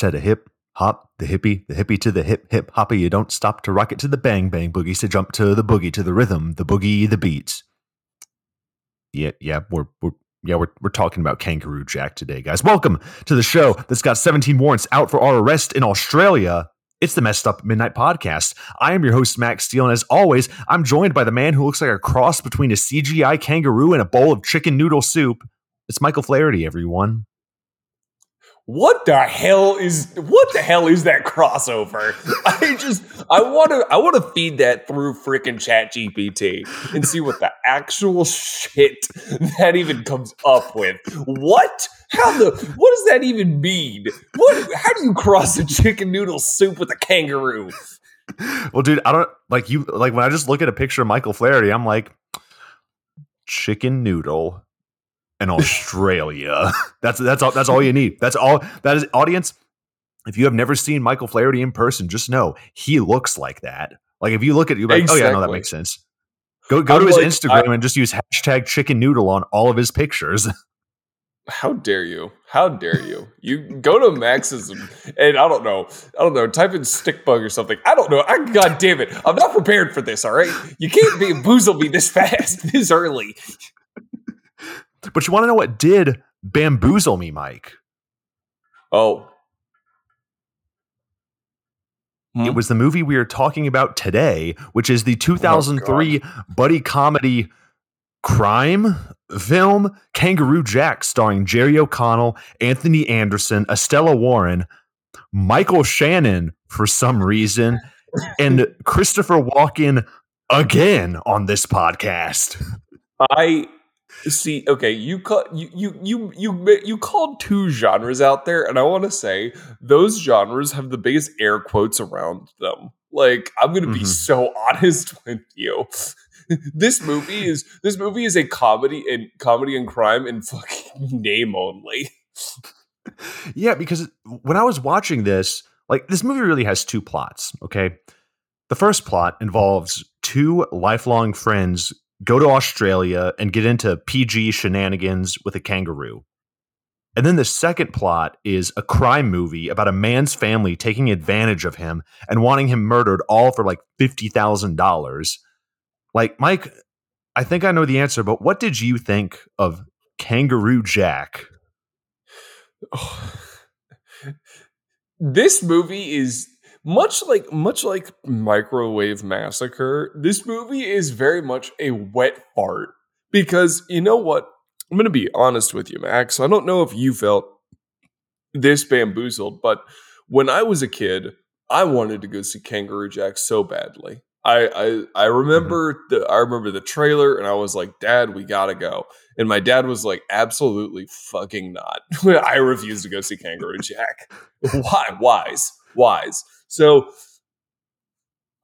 said a hip hop, the hippie, the hippie to the hip hip hoppy. You don't stop to rock it to the bang bang boogie, to jump to the boogie to the rhythm, the boogie, the beats. Yeah, yeah, we're we're yeah, we're, we're talking about Kangaroo Jack today, guys. Welcome to the show that's got 17 warrants out for our arrest in Australia. It's the Messed Up Midnight Podcast. I am your host, Max Steele, and as always, I'm joined by the man who looks like a cross between a CGI kangaroo and a bowl of chicken noodle soup. It's Michael Flaherty, everyone what the hell is what the hell is that crossover? I just I want to I want to feed that through freaking Chat GPT and see what the actual shit that even comes up with. What? How the what does that even mean? What how do you cross a chicken noodle soup with a kangaroo? Well, dude, I don't like you like when I just look at a picture of Michael Flaherty, I'm like chicken noodle and Australia. that's that's all that's all you need. That's all that is audience. If you have never seen Michael Flaherty in person, just know he looks like that. Like if you look at you like, exactly. oh yeah, no, that makes sense. Go go I'm to his like, Instagram I, and just use hashtag chicken noodle on all of his pictures. How dare you? How dare you? You go to Max's and I don't know, I don't know, type in stick bug or something. I don't know. I god damn it. I'm not prepared for this, all right? You can't be boozle me this fast, this early. But you want to know what did bamboozle me, Mike? Oh. Hmm? It was the movie we are talking about today, which is the 2003 oh, buddy comedy crime film Kangaroo Jack, starring Jerry O'Connell, Anthony Anderson, Estella Warren, Michael Shannon for some reason, and Christopher Walken again on this podcast. I See, okay, you call you you you you you called two genres out there, and I want to say those genres have the biggest air quotes around them. Like, I'm gonna mm-hmm. be so honest with you. this movie is this movie is a comedy and comedy and crime in fucking name only. yeah, because when I was watching this, like this movie really has two plots. Okay, the first plot involves two lifelong friends go to Australia and get into PG shenanigans with a kangaroo. And then the second plot is a crime movie about a man's family taking advantage of him and wanting him murdered all for like $50,000. Like, Mike, I think I know the answer, but what did you think of Kangaroo Jack? Oh. This movie is much like much like Microwave Massacre, this movie is very much a wet fart because you know what? I'm going to be honest with you, Max. I don't know if you felt this bamboozled, but when I was a kid, I wanted to go see Kangaroo Jack so badly. I I, I remember mm-hmm. the I remember the trailer and I was like, Dad, we gotta go. And my dad was like, absolutely fucking not. I refuse to go see Kangaroo Jack. Why? Wise. Wise. So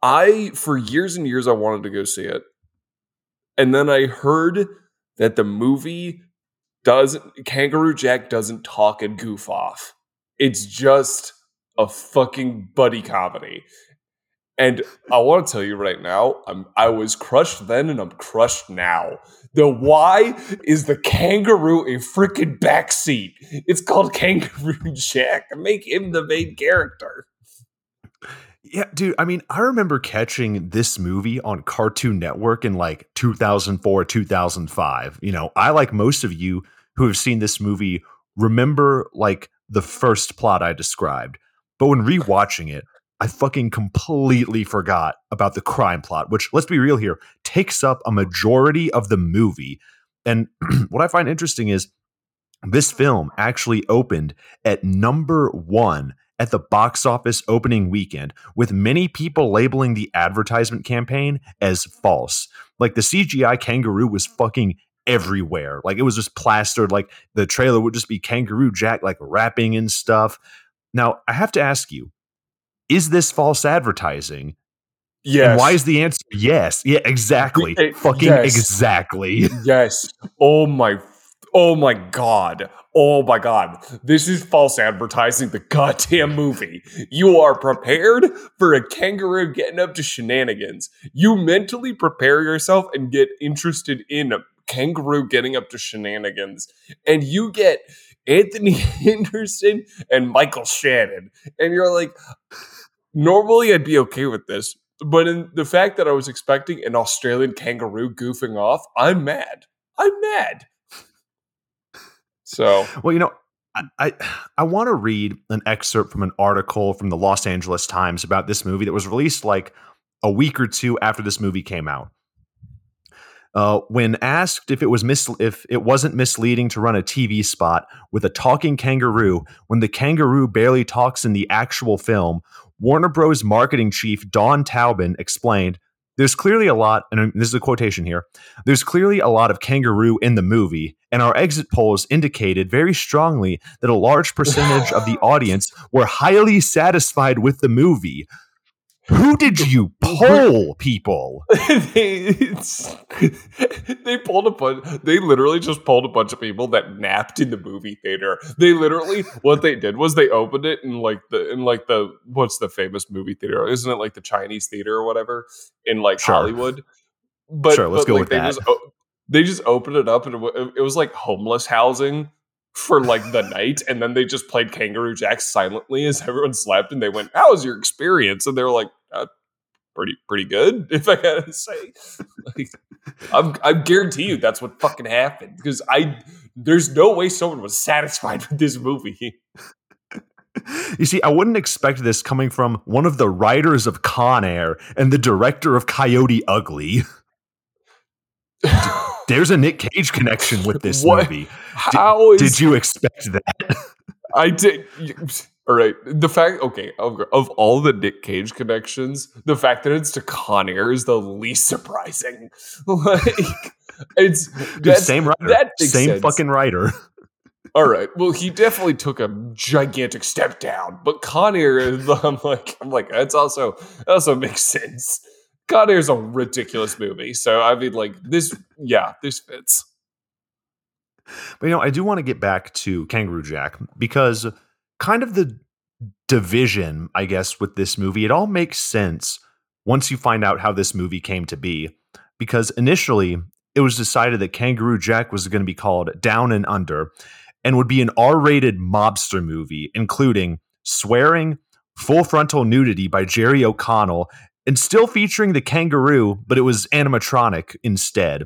I, for years and years, I wanted to go see it. And then I heard that the movie doesn't, Kangaroo Jack doesn't talk and goof off. It's just a fucking buddy comedy. And I want to tell you right now, I'm I was crushed then and I'm crushed now. The why is the kangaroo a freaking backseat. It's called Kangaroo Jack. Make him the main character. Yeah, dude. I mean, I remember catching this movie on Cartoon Network in like 2004, 2005. You know, I, like most of you who have seen this movie, remember like the first plot I described. But when rewatching it, I fucking completely forgot about the crime plot, which, let's be real here, takes up a majority of the movie. And what I find interesting is this film actually opened at number one at the box office opening weekend, with many people labeling the advertisement campaign as false. Like the CGI kangaroo was fucking everywhere. Like it was just plastered. Like the trailer would just be Kangaroo Jack like rapping and stuff. Now, I have to ask you, is this false advertising? Yes. And why is the answer yes? Yeah, exactly. It, eh, Fucking yes. exactly. Yes. Oh my oh my god. Oh my god. This is false advertising the goddamn movie. You are prepared for a kangaroo getting up to shenanigans. You mentally prepare yourself and get interested in a kangaroo getting up to shenanigans. And you get Anthony Henderson and Michael Shannon. And you're like, normally I'd be okay with this. But in the fact that I was expecting an Australian kangaroo goofing off, I'm mad. I'm mad. So, well, you know, I I want to read an excerpt from an article from the Los Angeles Times about this movie that was released like a week or two after this movie came out. Uh, when asked if it was mis- if it wasn't misleading to run a TV spot with a talking kangaroo when the kangaroo barely talks in the actual film, Warner Bros. marketing chief Dawn Taubin explained, "There's clearly a lot, and this is a quotation here. There's clearly a lot of kangaroo in the movie, and our exit polls indicated very strongly that a large percentage of the audience were highly satisfied with the movie." Who did you poll, people? they, they pulled a bunch. They literally just pulled a bunch of people that napped in the movie theater. They literally what they did was they opened it in like the in like the what's the famous movie theater? Isn't it like the Chinese theater or whatever in like sure. Hollywood? But sure, let's but, go like, with they that. Just, they just opened it up and it, it was like homeless housing for like the night and then they just played kangaroo jack silently as everyone slept and they went how was your experience? And they were like uh, pretty pretty good if i gotta say. Like, I'm, i guarantee you that's what fucking happened because i there's no way someone was satisfied with this movie. You see i wouldn't expect this coming from one of the writers of con air and the director of coyote ugly there's a Nick Cage connection with this what? movie. How did, is, did you expect that? I did. All right. The fact, okay, of, of, all the Nick Cage connections, the fact that it's to Con Air is the least surprising. like, it's Dude, same writer, that same sense. fucking writer. All right. Well, he definitely took a gigantic step down, but Con Air, I'm like, I'm like, that's also that also makes sense. Air is a ridiculous movie. So I mean, like this, yeah, this fits. But you know, I do want to get back to Kangaroo Jack because kind of the division, I guess, with this movie, it all makes sense once you find out how this movie came to be. Because initially, it was decided that Kangaroo Jack was going to be called Down and Under and would be an R rated mobster movie, including swearing, full frontal nudity by Jerry O'Connell, and still featuring the kangaroo, but it was animatronic instead.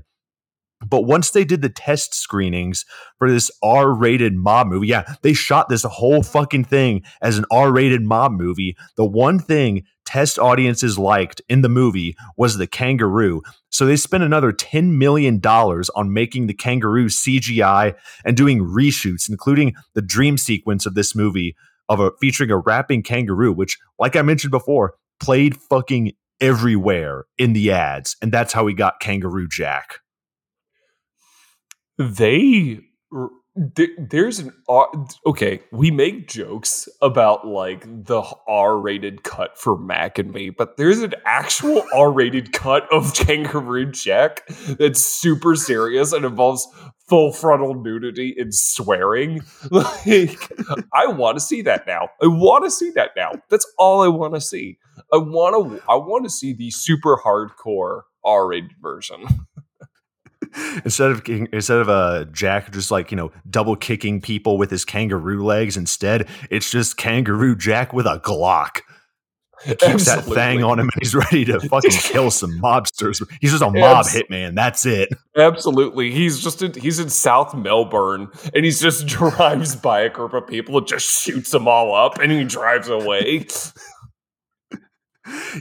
But once they did the test screenings for this R rated mob movie, yeah, they shot this whole fucking thing as an R rated mob movie. The one thing test audiences liked in the movie was the kangaroo. So they spent another $10 million on making the kangaroo CGI and doing reshoots, including the dream sequence of this movie of a featuring a rapping kangaroo, which, like I mentioned before, played fucking everywhere in the ads, and that's how we got Kangaroo Jack. They there's an okay we make jokes about like the r-rated cut for mac and me but there's an actual r-rated cut of kangaroo jack that's super serious and involves full frontal nudity and swearing. Like i want to see that now. I want to see that now. That's all i want to see. I want to i want to see the super hardcore r-rated version instead of instead of a uh, Jack just like you know double kicking people with his kangaroo legs, instead it's just kangaroo Jack with a Glock. He keeps Absolutely. that thing on him and he's ready to fucking kill some mobsters. He's just a mob Abs- hitman. That's it. Absolutely. He's just in, he's in South Melbourne and he's just drives by a group of people and just shoots them all up and he drives away.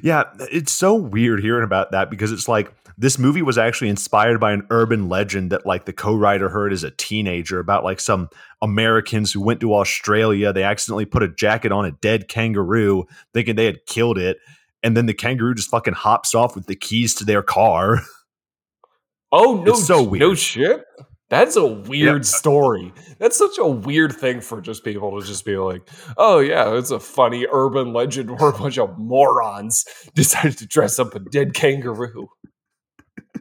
Yeah, it's so weird hearing about that because it's like this movie was actually inspired by an urban legend that like the co-writer heard as a teenager about like some Americans who went to Australia. They accidentally put a jacket on a dead kangaroo, thinking they had killed it, and then the kangaroo just fucking hops off with the keys to their car. Oh no! It's so weird. No shit. That's a weird story. That's such a weird thing for just people to just be like, oh, yeah, it's a funny urban legend where a bunch of morons decided to dress up a dead kangaroo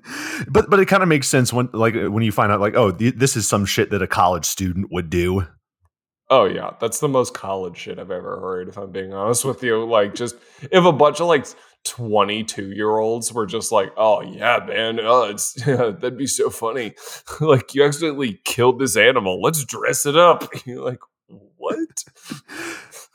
but but it kind of makes sense when like when you find out like oh th- this is some shit that a college student would do. Oh yeah, that's the most college shit I've ever heard. If I'm being honest with you, like just if a bunch of like 22 year olds were just like, oh yeah, man, oh, it's that'd be so funny. like you accidentally killed this animal. Let's dress it up. You're like, what?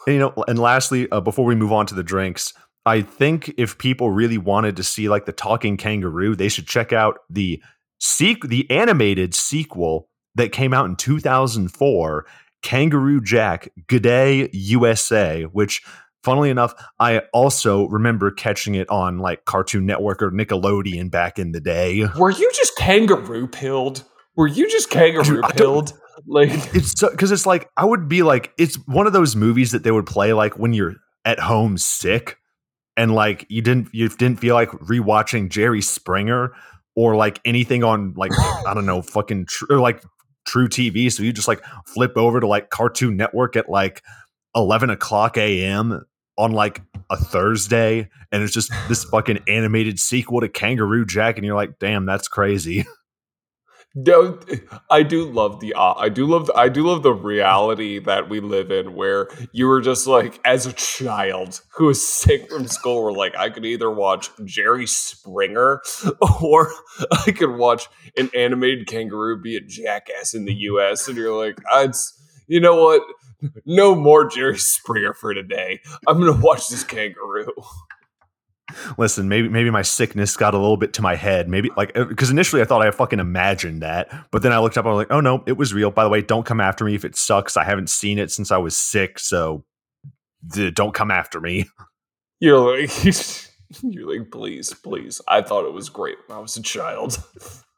And, you know, and lastly, uh, before we move on to the drinks, I think if people really wanted to see like the talking kangaroo, they should check out the sequ- the animated sequel that came out in 2004, Kangaroo Jack, G'day USA, which funnily enough, I also remember catching it on like Cartoon Network or Nickelodeon back in the day. Were you just kangaroo pilled? Were you just kangaroo pilled? Like it's because so, it's like I would be like it's one of those movies that they would play like when you're at home sick and like you didn't you didn't feel like rewatching Jerry Springer or like anything on like I don't know fucking tr- or like True TV, so you just like flip over to like Cartoon Network at like eleven o'clock a.m. on like a Thursday, and it's just this fucking animated sequel to Kangaroo Jack, and you're like, damn, that's crazy. No, I do love the uh, I do love the, I do love the reality that we live in where you were just like as a child who was sick from school were like I could either watch Jerry Springer or I could watch an animated kangaroo be a jackass in the US and you're like it's you know what no more Jerry Springer for today I'm going to watch this kangaroo listen, maybe maybe my sickness got a little bit to my head. Maybe like because uh, initially I thought I fucking imagined that, but then I looked up. I was like, oh no, it was real. By the way, don't come after me if it sucks. I haven't seen it since I was sick, so don't come after me. You're like, you're like, please, please. I thought it was great when I was a child.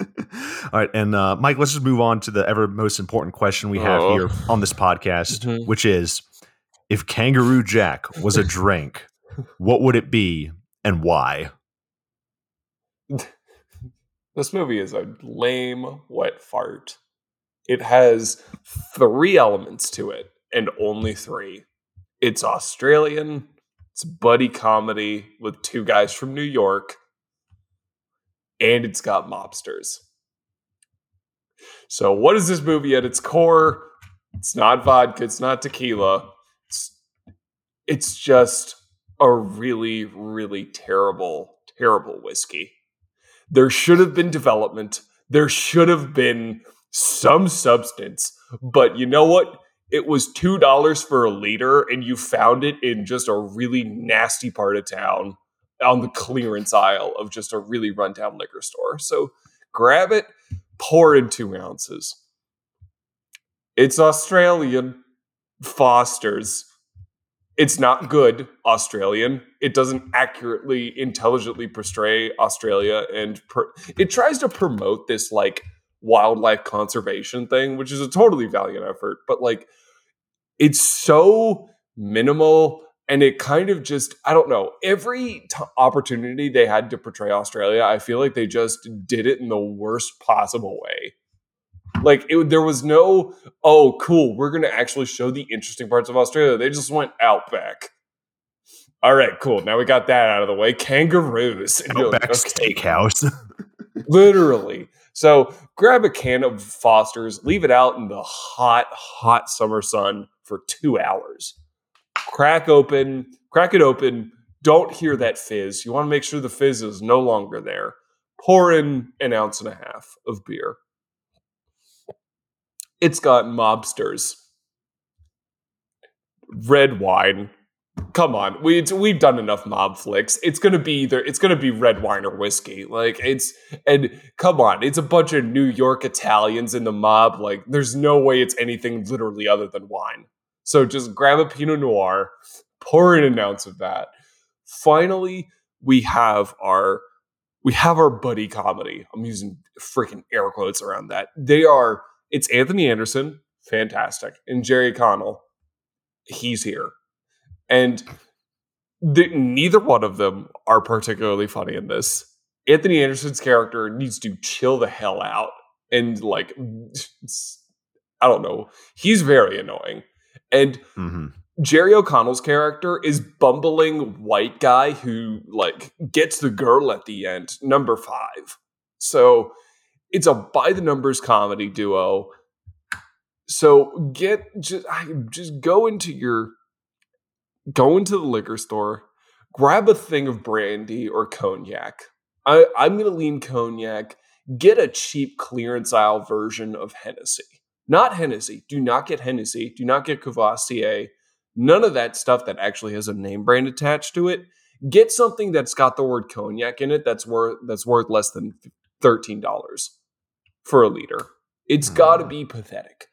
All right, and uh, Mike, let's just move on to the ever most important question we have oh. here on this podcast, mm-hmm. which is: If Kangaroo Jack was a drink, what would it be and why? This movie is a lame wet fart. It has three elements to it, and only three. It's Australian, it's buddy comedy with two guys from New York, and it's got mobsters. So, what is this movie at its core? It's not vodka, it's not tequila. It's, it's just a really, really terrible, terrible whiskey. There should have been development. There should have been some substance. But you know what? It was $2 for a liter, and you found it in just a really nasty part of town on the clearance aisle of just a really rundown liquor store. So grab it, pour in two ounces. It's Australian. Foster's it's not good Australian. It doesn't accurately, intelligently portray Australia, and per- it tries to promote this like wildlife conservation thing, which is a totally valiant effort. But like, it's so minimal, and it kind of just I don't know. Every t- opportunity they had to portray Australia, I feel like they just did it in the worst possible way. Like it, there was no, oh, cool, we're going to actually show the interesting parts of Australia. They just went outback. All right, cool. Now we got that out of the way. Kangaroos. Outback like, okay. Steakhouse. Literally. So grab a can of Foster's, leave it out in the hot, hot summer sun for two hours. Crack open, crack it open. Don't hear that fizz. You want to make sure the fizz is no longer there. Pour in an ounce and a half of beer it's got mobsters, red wine. Come on, we we've done enough mob flicks. It's gonna be either it's gonna be red wine or whiskey. Like it's and come on, it's a bunch of New York Italians in the mob. Like there's no way it's anything literally other than wine. So just grab a Pinot Noir, pour in an ounce of that. Finally, we have our we have our buddy comedy. I'm using freaking air quotes around that. They are it's Anthony Anderson, fantastic, and Jerry Connell, he's here, and the, neither one of them are particularly funny in this. Anthony Anderson's character needs to chill the hell out, and like, I don't know, he's very annoying, and. Mm-hmm. Jerry O'Connell's character is bumbling white guy who like gets the girl at the end, number five. So it's a by the numbers comedy duo. So get just just go into your go into the liquor store, grab a thing of brandy or cognac. I, I'm going to lean cognac. Get a cheap clearance aisle version of Hennessy. Not Hennessy. Do not get Hennessy. Do not get Courvoisier. None of that stuff that actually has a name brand attached to it. Get something that's got the word cognac in it that's worth that's worth less than thirteen dollars for a liter. It's got to mm. be pathetic.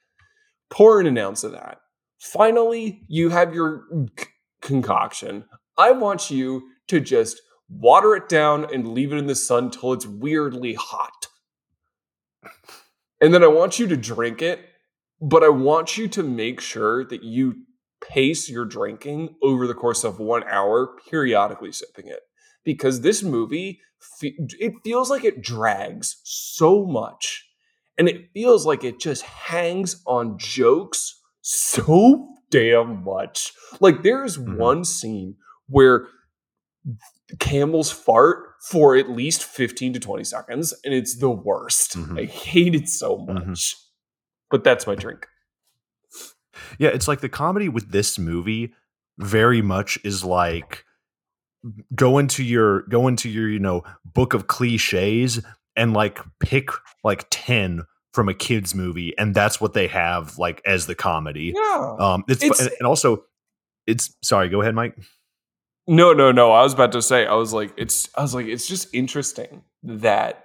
Pour in an ounce of that. Finally, you have your c- concoction. I want you to just water it down and leave it in the sun till it's weirdly hot. And then I want you to drink it, but I want you to make sure that you pace your drinking over the course of one hour, periodically sipping it. Because this movie, it feels like it drags so much. And it feels like it just hangs on jokes so damn much. Like there's mm-hmm. one scene where camels fart for at least 15 to 20 seconds and it's the worst. Mm-hmm. I hate it so mm-hmm. much. Mm-hmm. But that's my drink. Yeah, it's like the comedy with this movie very much is like go into your go into your, you know, book of cliches and like pick like 10 from a kids movie and that's what they have like as the comedy. Yeah. Um it's, it's and also it's sorry, go ahead Mike. No, no, no. I was about to say, I was like, it's, I was like, it's just interesting that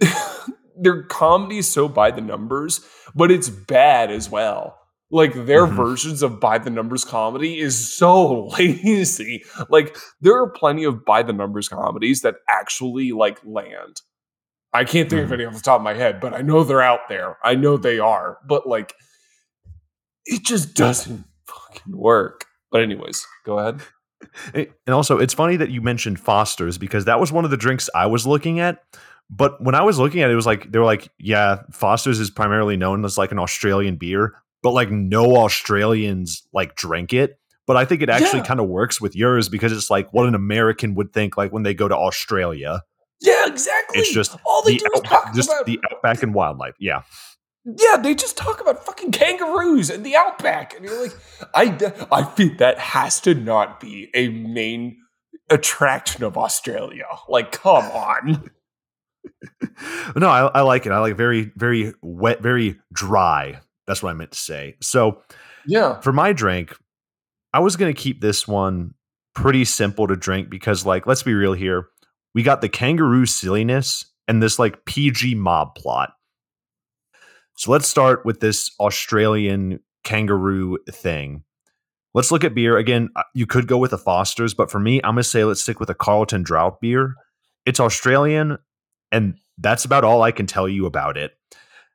their comedy is so by the numbers, but it's bad as well. Like their mm-hmm. versions of by the numbers comedy is so lazy. Like there are plenty of by the numbers comedies that actually like land. I can't think mm-hmm. of any off the top of my head, but I know they're out there. I know they are, but like it just doesn't fucking work. But anyways, go ahead. And also, it's funny that you mentioned Foster's because that was one of the drinks I was looking at. But when I was looking at it, it was like they were like, yeah, Foster's is primarily known as like an Australian beer, but like no Australians like drink it. But I think it actually yeah. kind of works with yours because it's like what an American would think like when they go to Australia. Yeah, exactly. It's just all they the do is talk just about the outback and wildlife. Yeah. Yeah, they just talk about fucking kangaroos and the outback, and you're like, I, I think that has to not be a main attraction of Australia. Like, come on. no, I, I like it. I like very, very wet, very dry. That's what I meant to say. So, yeah, for my drink, I was going to keep this one pretty simple to drink because, like, let's be real here. We got the kangaroo silliness and this like PG mob plot. So let's start with this Australian kangaroo thing. Let's look at beer. Again, uh, you could go with a Foster's, but for me, I'm going to say let's stick with a Carlton Draught beer. It's Australian, and that's about all I can tell you about it.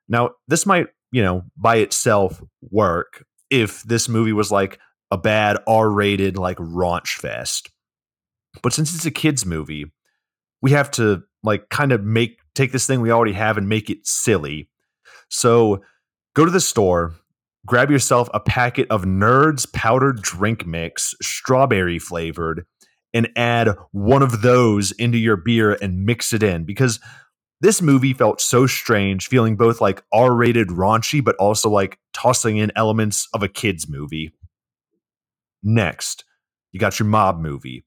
Now, this might, you know, by itself work if this movie was like a bad R rated, like raunch fest. But since it's a kids' movie, we have to like kind of make take this thing we already have and make it silly. So go to the store, grab yourself a packet of Nerds powdered drink mix, strawberry flavored, and add one of those into your beer and mix it in because this movie felt so strange, feeling both like R rated raunchy, but also like tossing in elements of a kid's movie. Next, you got your mob movie.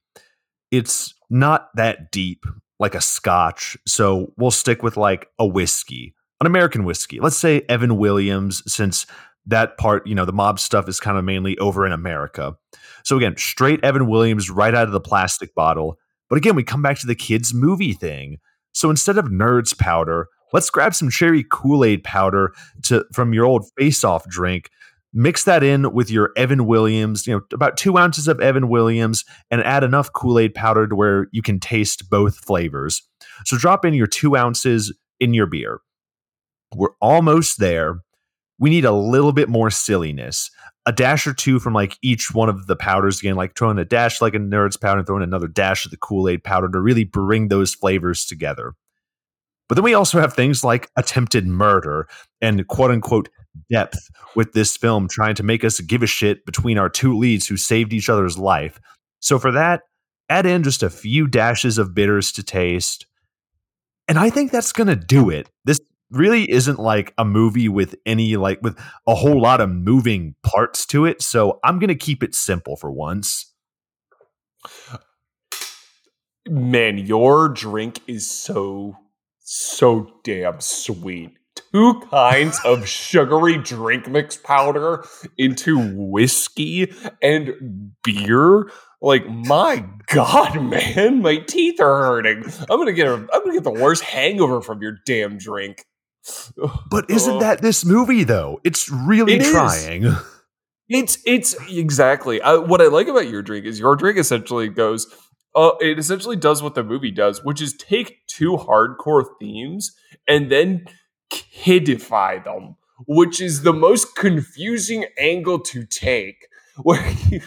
It's not that deep like a scotch, so we'll stick with like a whiskey an American whiskey. Let's say Evan Williams, since that part, you know, the mob stuff is kind of mainly over in America. So again, straight Evan Williams right out of the plastic bottle. But again, we come back to the kids' movie thing. So instead of nerds powder, let's grab some cherry Kool-Aid powder to from your old face-off drink. Mix that in with your Evan Williams, you know, about two ounces of Evan Williams, and add enough Kool-Aid powder to where you can taste both flavors. So drop in your two ounces in your beer. We're almost there. We need a little bit more silliness. A dash or two from like each one of the powders again, like throwing a dash like a nerd's powder and throwing another dash of the Kool Aid powder to really bring those flavors together. But then we also have things like attempted murder and quote unquote depth with this film trying to make us give a shit between our two leads who saved each other's life. So for that, add in just a few dashes of bitters to taste. And I think that's going to do it. This really isn't like a movie with any like with a whole lot of moving parts to it. So I'm gonna keep it simple for once. Man, your drink is so so damn sweet. Two kinds of sugary drink mix powder into whiskey and beer. Like my god, man, my teeth are hurting. I'm gonna get a, I'm gonna get the worst hangover from your damn drink. But isn't that this movie though? It's really It is. trying. It's it's exactly I, what I like about your drink is your drink essentially goes. Uh, it essentially does what the movie does, which is take two hardcore themes and then kidify them, which is the most confusing angle to take. Where you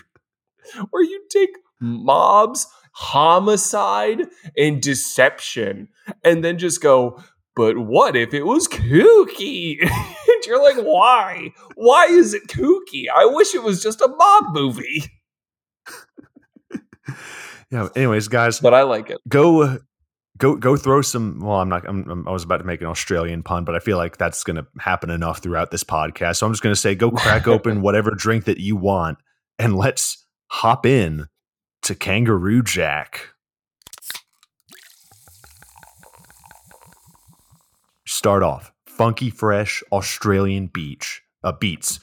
where you take mobs, homicide, and deception, and then just go. But what if it was kooky? and you're like, why? Why is it kooky? I wish it was just a mob movie. Yeah. Anyways, guys, But I like it. go go go throw some well i'm not I'm, I'm- i was about to make an australian pun but i feel like that's going to happen enough throughout this podcast so i'm just going to say go crack open whatever drink that you want and let's hop in to kangaroo jack start off funky fresh australian beach uh, beats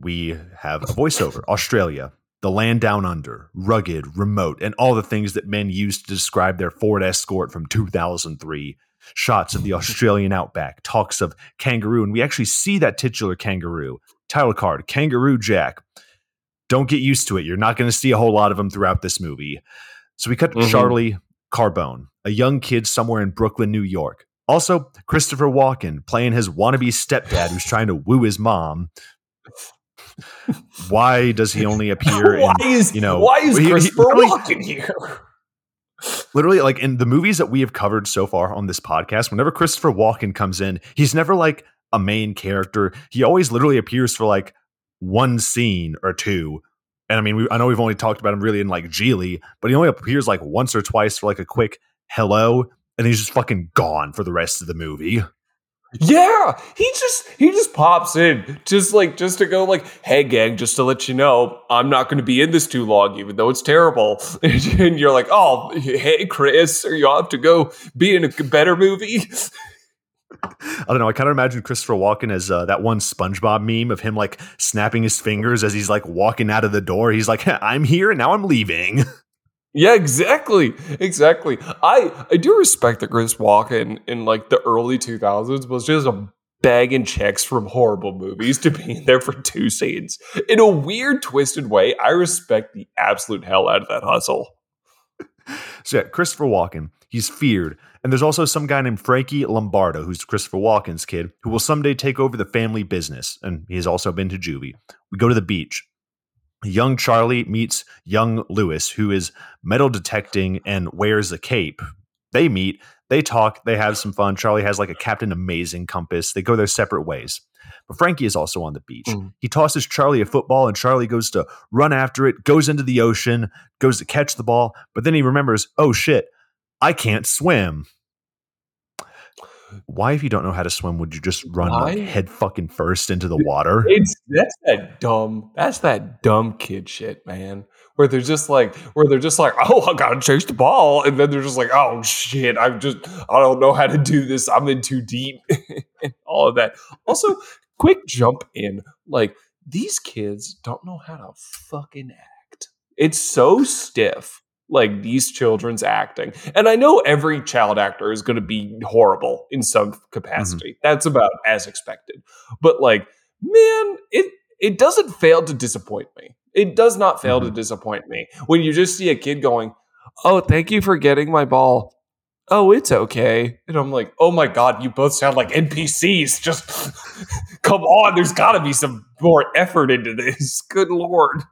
we have a voiceover australia the land down under, rugged, remote, and all the things that men used to describe their Ford Escort from 2003. Shots of the Australian outback, talks of kangaroo, and we actually see that titular kangaroo. Title card, Kangaroo Jack. Don't get used to it. You're not going to see a whole lot of them throughout this movie. So we cut Mhm. Charlie Carbone, a young kid somewhere in Brooklyn, New York. Also, Christopher Walken playing his wannabe stepdad who's trying to woo his mom. Why does he only appear in why is you know, why is he- he- Christopher literally- Walken here? literally like in the movies that we have covered so far on this podcast whenever christopher walken comes in he's never like a main character he always literally appears for like one scene or two and i mean we, i know we've only talked about him really in like Gigli but he only appears like once or twice for like a quick hello and he's just fucking gone for the rest of the movie Yeah, he just he just pops in, just like just to go like, hey gang, just to let you know, I'm not going to be in this too long, even though it's terrible. and you're like, oh, hey Chris, are you off to go be in a better movie? i don't know i kind of imagine christopher walken as uh, that one spongebob meme of him like snapping his fingers as he's like walking out of the door he's like i'm here and now i'm leaving Yeah, exactly, exactly. I I do respect that Chris Walken in like the early 2000s was just a bagging checks from horrible movies to being there for two scenes. In a weird, twisted way, I respect the absolute hell out of that hustle. So yeah, Christopher Walken, he's feared. And there's also some guy named Frankie Lombardo, who's Christopher Walken's kid, who will someday take over the family business. And he has also been to juvie. We go to the beach. Young Charlie meets young Lewis, who is metal detecting and wears a cape. They meet, they talk, they have some fun. Charlie has like a Captain Amazing compass. They go their separate ways. But Frankie is also on the beach. Mm. He tosses Charlie a football, and Charlie goes to run after it, goes into the ocean, goes to catch the ball, but then he remembers, oh shit, I can't swim. Why, if you don't know how to swim, would you just run like, head fucking first into the water? It's that's that dumb. That's that dumb kid shit, man. Where they're just like, where they're just like, oh, I gotta chase the ball, and then they're just like, oh shit, I'm just, I don't know how to do this. I'm in too deep, and all of that. Also, quick jump in, like these kids don't know how to fucking act. It's so stiff. Like these children's acting. And I know every child actor is going to be horrible in some mm-hmm. capacity. That's about as expected. But like, man, it it doesn't fail to disappoint me. It does not fail to mm-hmm. disappoint me when you just see a kid going, "Oh, thank you for getting my ball." Oh, it's okay. And I'm like, "Oh my god, you both sound like NPCs. Just come on, there's got to be some more effort into this. Good lord."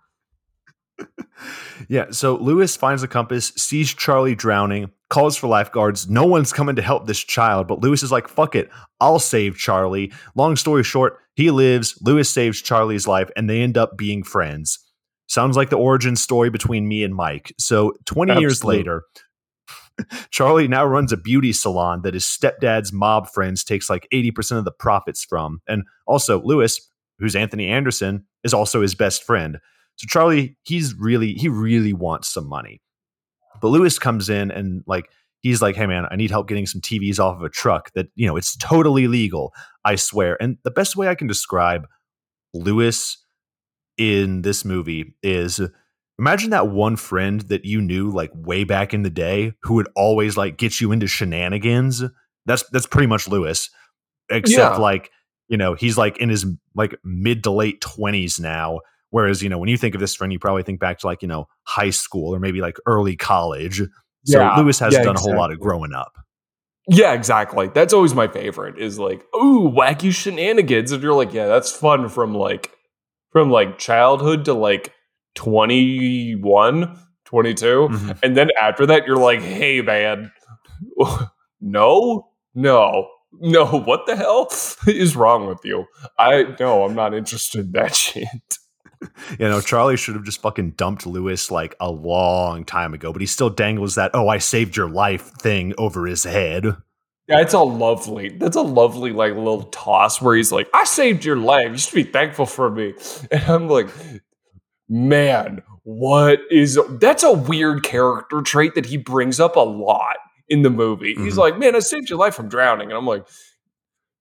Yeah, so Lewis finds the compass, sees Charlie drowning, calls for lifeguards. No one's coming to help this child, but Lewis is like, fuck it, I'll save Charlie. Long story short, he lives, Lewis saves Charlie's life, and they end up being friends. Sounds like the origin story between me and Mike. So 20 years later, Charlie now runs a beauty salon that his stepdad's mob friends takes like 80% of the profits from. And also, Lewis, who's Anthony Anderson, is also his best friend. So Charlie, he's really he really wants some money. But Lewis comes in and like he's like, "Hey man, I need help getting some TVs off of a truck that, you know, it's totally legal, I swear." And the best way I can describe Lewis in this movie is imagine that one friend that you knew like way back in the day who would always like get you into shenanigans. That's that's pretty much Lewis. Except Yeah. like, you know, he's like in his like mid to late 20s now. Whereas, you know, when you think of this friend, you probably think back to like, you know, high school or maybe like early college. So Yeah. Lewis has Yeah, done a whole lot of growing up. Yeah, exactly. That's always my favorite is like, ooh, wacky shenanigans. And you're like, yeah, that's fun from like from like childhood to like 21, 22. Mhm. And then after that, you're like, hey man, no, no, no, what the hell is wrong with you? I no, I'm not interested in that shit. You know, Charlie should have just fucking dumped Lewis like a long time ago, but he still dangles that, oh, I saved your life thing over his head. Yeah, it's a lovely. That's a lovely like little toss where he's like, "I saved your life. You should be thankful for me." And I'm like, "Man, what is that's a weird character trait that he brings up a lot in the movie." He's Mhm. like, "Man, I saved your life from drowning," and I'm like,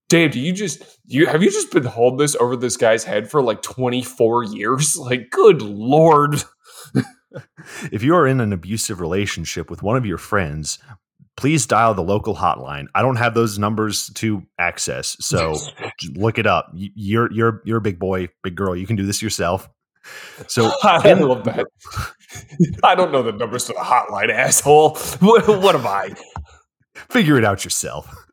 "Dave, do you just you have you just been holding this over this guy's head for like 24 years? Like, good lord." If you are in an abusive relationship with one of your friends, please dial the local hotline. I don't have those numbers to access, so look it up. You're you're you're a big boy, big girl. You can do this yourself. So I in- love that. I don't know the numbers to the hotline, asshole. What, what am I? figure it out yourself.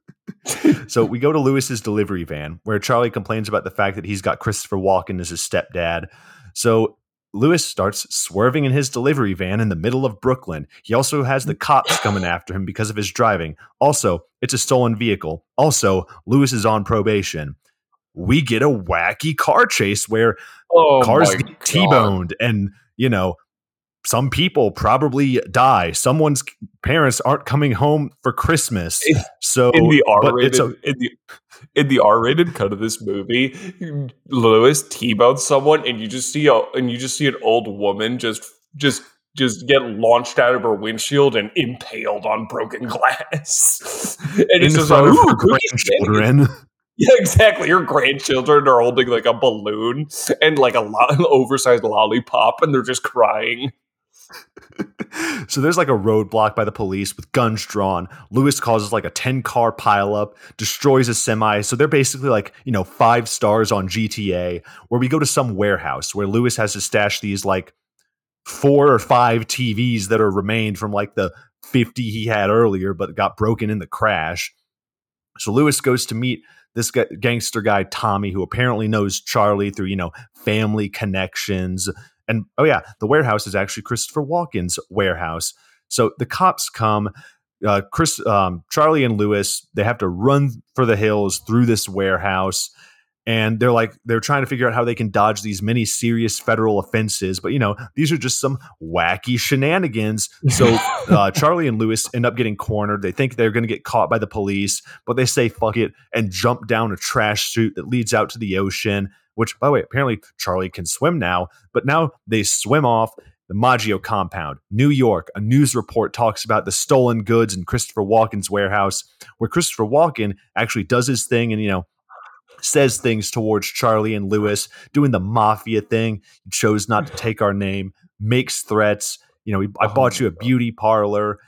so we go to Lewis's delivery van where Charlie complains about the fact that he's got Christopher Walken as his stepdad. So Lewis starts swerving in his delivery van in the middle of Brooklyn. He also has the cops coming after him because of his driving. Also, it's a stolen vehicle. Also, Lewis is on probation. We get a wacky car chase where Oh cars get T-boned and, you know, some people probably die. Someone's parents aren't coming home for Christmas. So in the R-rated a- in the in the R-rated cut of this movie, Lewis T-bones someone, and you just see a and you just see an old woman just just just get launched out of her windshield and impaled on broken glass. and in it's just like, "Ooh, her cookie shenanigans." grandchildren. Yeah, exactly. Your grandchildren are holding like a balloon and like a lo- an oversized lollipop, and they're just crying. so there's like a roadblock by the police with guns drawn. Lewis causes like a 10 car pileup, destroys a semi. So they're basically like, you know, five stars on GTA, where we go to some warehouse where Lewis has to stash these like four or five TVs that are remained from like the 50 he had earlier, but got broken in the crash. So Lewis goes to meet this gangster guy, Tommy, who apparently knows Charlie through, you know, family connections. And oh, yeah, the warehouse is actually Christopher Walken's warehouse. So the cops come. Uh, Chris, um, Charlie, and Lewis they have to run for the hills through this warehouse, and they're like they're trying to figure out how they can dodge these many serious federal offenses. But you know these are just some wacky shenanigans. So uh, Charlie and Lewis end up getting cornered. They think they're going to get caught by the police, but they say fuck it and jump down a trash chute that leads out to the ocean. Which, by the way, apparently Charlie can swim now. But now they swim off the Maggio compound, New York. A news report talks about the stolen goods in Christopher Walken's warehouse, where Christopher Walken actually does his thing and you know says things towards Charlie and Lewis, doing the mafia thing. He chose not to take our name, makes threats. You know, I Oh bought you a beauty parlor.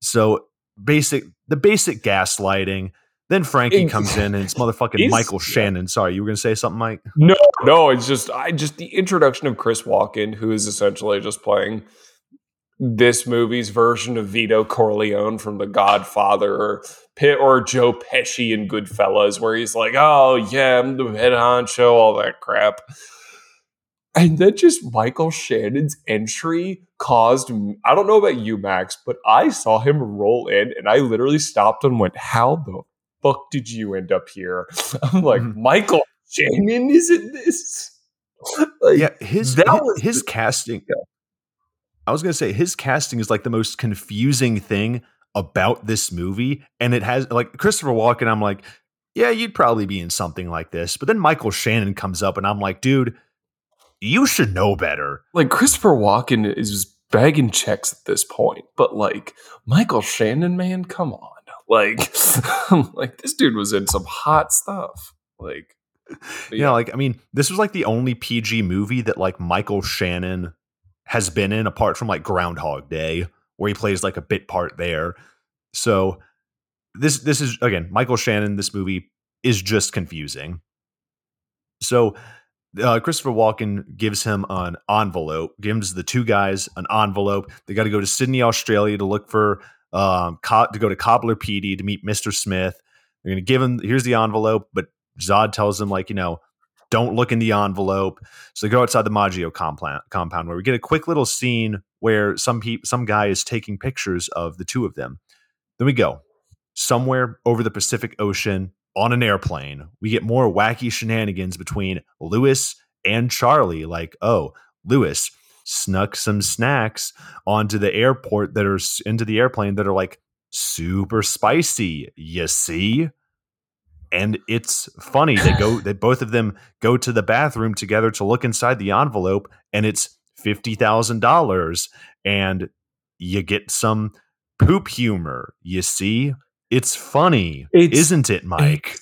So basic, the basic gaslighting. Then Frankie comes in and it's motherfucking Michael. Shannon. Sorry, you were gonna say something, Mike? No, no, it's just I just the introduction of Chris Walken, who is essentially just playing this movie's version of Vito Corleone from The Godfather or Pitt or Joe Pesci in Goodfellas, where he's like, "Oh yeah, I'm the head honcho," all that crap. And then just Michael Shannon's entry caused I don't know about you, Max, but I saw him roll in and I literally stopped and went, How the fuck did you end up here? I'm like, Mhm. Michael Shannon is in this? Like, Yeah, his that his, was his the- casting. I was gonna say his casting is like the most confusing thing about this movie, and it has like Christopher Walken. I'm like, yeah, you'd probably be in something like this, but then Michael Shannon comes up, and I'm like, dude, you should know better. Like Christopher Walken is bagging checks at this point, but like Michael Shannon, man, come on. Like, like this dude was in some hot stuff. Like, yeah. yeah, like I mean, this was like the only PG movie that like Michael Shannon has been in, apart from like Groundhog Day, where he plays like a bit part there. So this this is again Michael Shannon. This movie is just confusing. So uh, Christopher Walken gives him an envelope, gives the two guys an envelope. They got to go to Sydney, Australia to look for um, co- to go to Coober Pedy to meet Mr. Smith. They're going to give him here's the envelope, but Zod tells him, like you know don't look in the envelope. So they go outside the Maggio compound, compound where we get a quick little scene where some pe- some guy is taking pictures of the two of them. Then we go somewhere over the Pacific Ocean on an airplane. We get more wacky shenanigans between Lewis and Charlie. Like, oh, Lewis snuck some snacks onto the airport that are into the airplane that are like super spicy. You see? And it's funny. They go that both of them go to the bathroom together to look inside the envelope, and it's fifty thousand dollars. And you get some poop humor. You see? It's funny, it's, isn't it, Mike?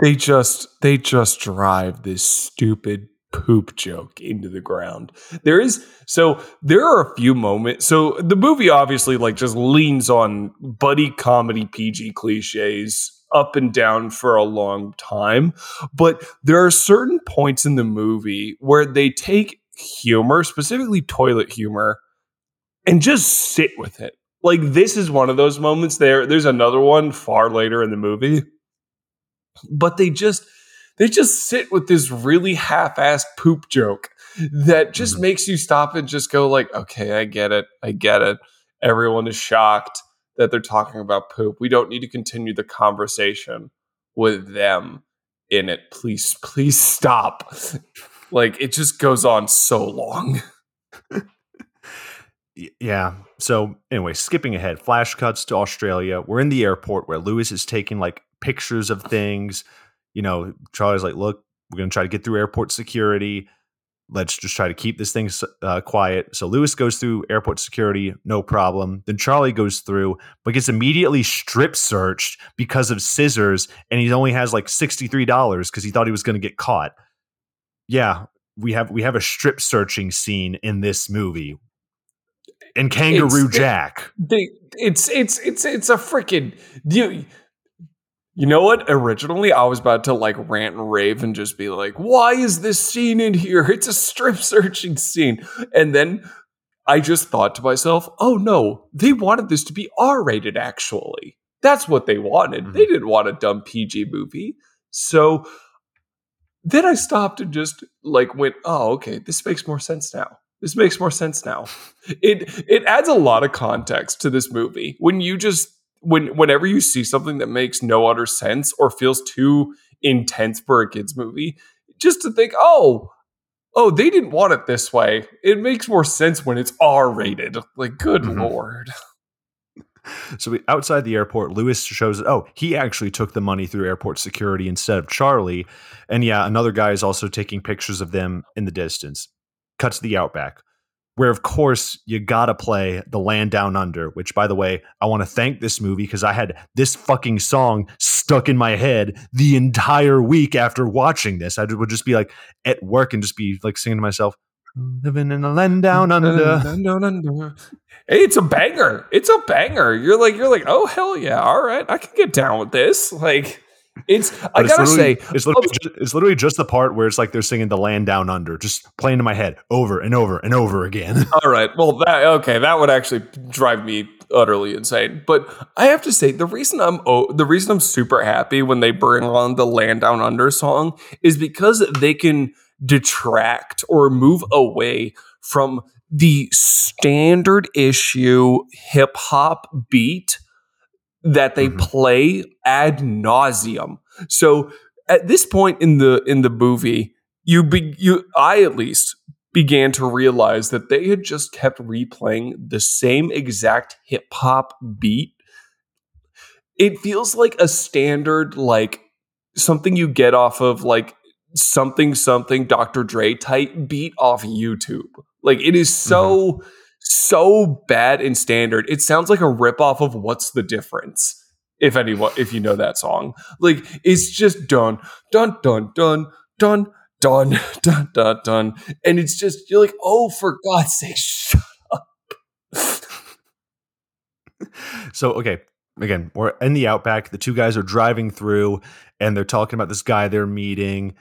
They just they just drive this stupid poop joke into the ground. There is so there are a few moments. So the movie obviously like just leans on buddy comedy PG cliches up and down for a long time, but there are certain points in the movie where they take humor, specifically toilet humor, and just sit with it like this is one of those moments there there's another one far later in the movie but they just they just sit with this really half-assed poop joke that just mm-hmm. makes you stop and just go like okay i get it i get it everyone is shocked that they're talking about poop we don't need to continue the conversation with them in it please please stop like it just goes on so long yeah. So anyway, skipping ahead, flash cuts to Australia. We're in the airport where Lewis is taking like pictures of things. You know, Charlie's like, "Look, we're going to try to get through airport security. Let's just try to keep this thing uh, quiet." So Lewis goes through airport security, no problem. Then Charlie goes through, but gets immediately strip searched because of scissors, and he only has like sixty three dollars because he thought he was going to get caught. Yeah, we have we have a strip searching scene in this movie and Kangaroo it's, Jack. They, it's it's it's it's a freaking you. You know what? Originally, I was about to like rant and rave and just be like, "Why is this scene in here? It's a strip searching scene." And then I just thought to myself, "Oh no, they wanted this to be R rated. Actually, that's what they wanted. Mm-hmm. They didn't want a dumb PG movie." So then I stopped and just like went, "Oh, okay, this makes more sense now." This makes more sense now. It it adds a lot of context to this movie. When you just when whenever you see something that makes no utter sense or feels too intense for a kids movie, just to think, "Oh, oh, they didn't want it this way." It makes more sense when it's R-rated. Like, good mm-hmm. lord. So we, outside the airport, Lewis shows oh, he actually took the money through airport security instead of Charlie. And yeah, another guy is also taking pictures of them in the distance Cuts the outback where of course you gotta play the land down under which by the way i want to thank this movie because i had this fucking song stuck in my head the entire week after watching this. I would just be like at work and just be like singing to myself living in the land down under. Hey it's a banger. It's a banger. You're like you're like oh hell yeah. All right. I can get down with this. Like it's I gotta say, it's literally, just, it's literally just the part where it's like they're singing the land down under, just playing in my head over and over and over again. All right, well, that okay, that would actually drive me utterly insane. But I have to say, the reason I'm oh, the reason I'm super happy when they bring on the land down under song is because they can detract or move away from the standard issue hip hop beat that they mm-hmm. play ad nauseum. So at this point in the in the movie, you be you I at least began to realize that they had just kept replaying the same exact hip hop beat. It feels like a standard like something you get off of like something something Dr. Dre type beat off YouTube. Like it is so mm-hmm. So bad and standard. It sounds like a ripoff of What's the Difference? If anyone if you know that song. Like it's just done, dun dun dun dun dun dun dun dun. And it's just you're like, oh for God's sake, shut up. so okay, again, we're in the outback. The two guys are driving through and they're talking about this guy they're meeting.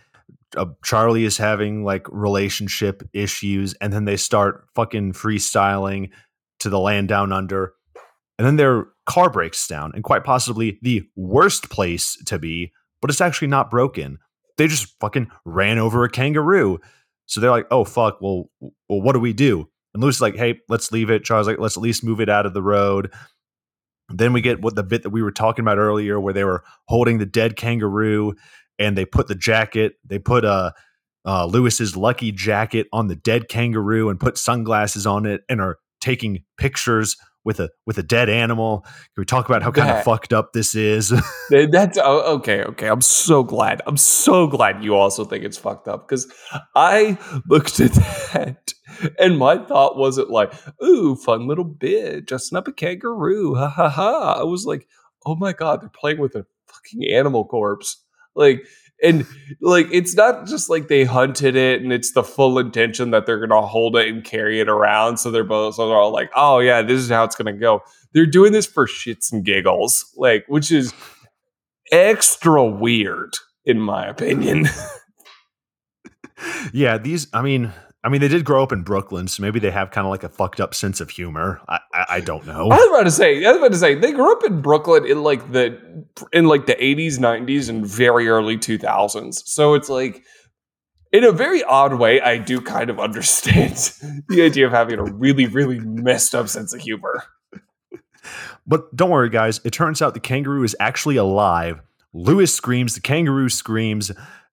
Uh, Charlie is having like relationship issues, and then they start fucking freestyling to the land down under. And then their car breaks down, and quite possibly the worst place to be, but it's actually not broken. They just fucking ran over a kangaroo. So they're like, oh, fuck, well, well what do we do? And Louis is like, hey, let's leave it. Charles like, let's at least move it out of the road. Then we get what the bit that we were talking about earlier, where they were holding the dead kangaroo, and they put the jacket, they put uh, uh, Lewis's lucky jacket on the dead kangaroo, and put sunglasses on it, and are taking pictures with a with a dead animal. Can we talk about how kind of fucked up this is? That's oh, okay. Okay, I'm so glad. I'm so glad you also think it's fucked up because I looked at that and my thought wasn't like, "Ooh, fun little bit, dressing up a kangaroo." Ha ha ha! I was like, "Oh my god, they're playing with a fucking animal corpse." Like and like it's not just like they hunted it and it's the full intention that they're gonna hold it and carry it around. So they're both so they're all like oh yeah this is how it's gonna go. They're doing this for shits and giggles like which is extra weird in my opinion. Yeah these i mean I mean, they did grow up in Brooklyn, so maybe they have kind of like a fucked up sense of humor. I, I, I, don't know. I was about to say, I was about to say, they grew up in Brooklyn in like the in like the eighties, nineties, and very early two thousands. So it's like, in a very odd way, I do kind of understand the idea of having a really, really messed up sense of humor. But don't worry, guys. It turns out the kangaroo is actually alive. Lewis screams. The kangaroo screams.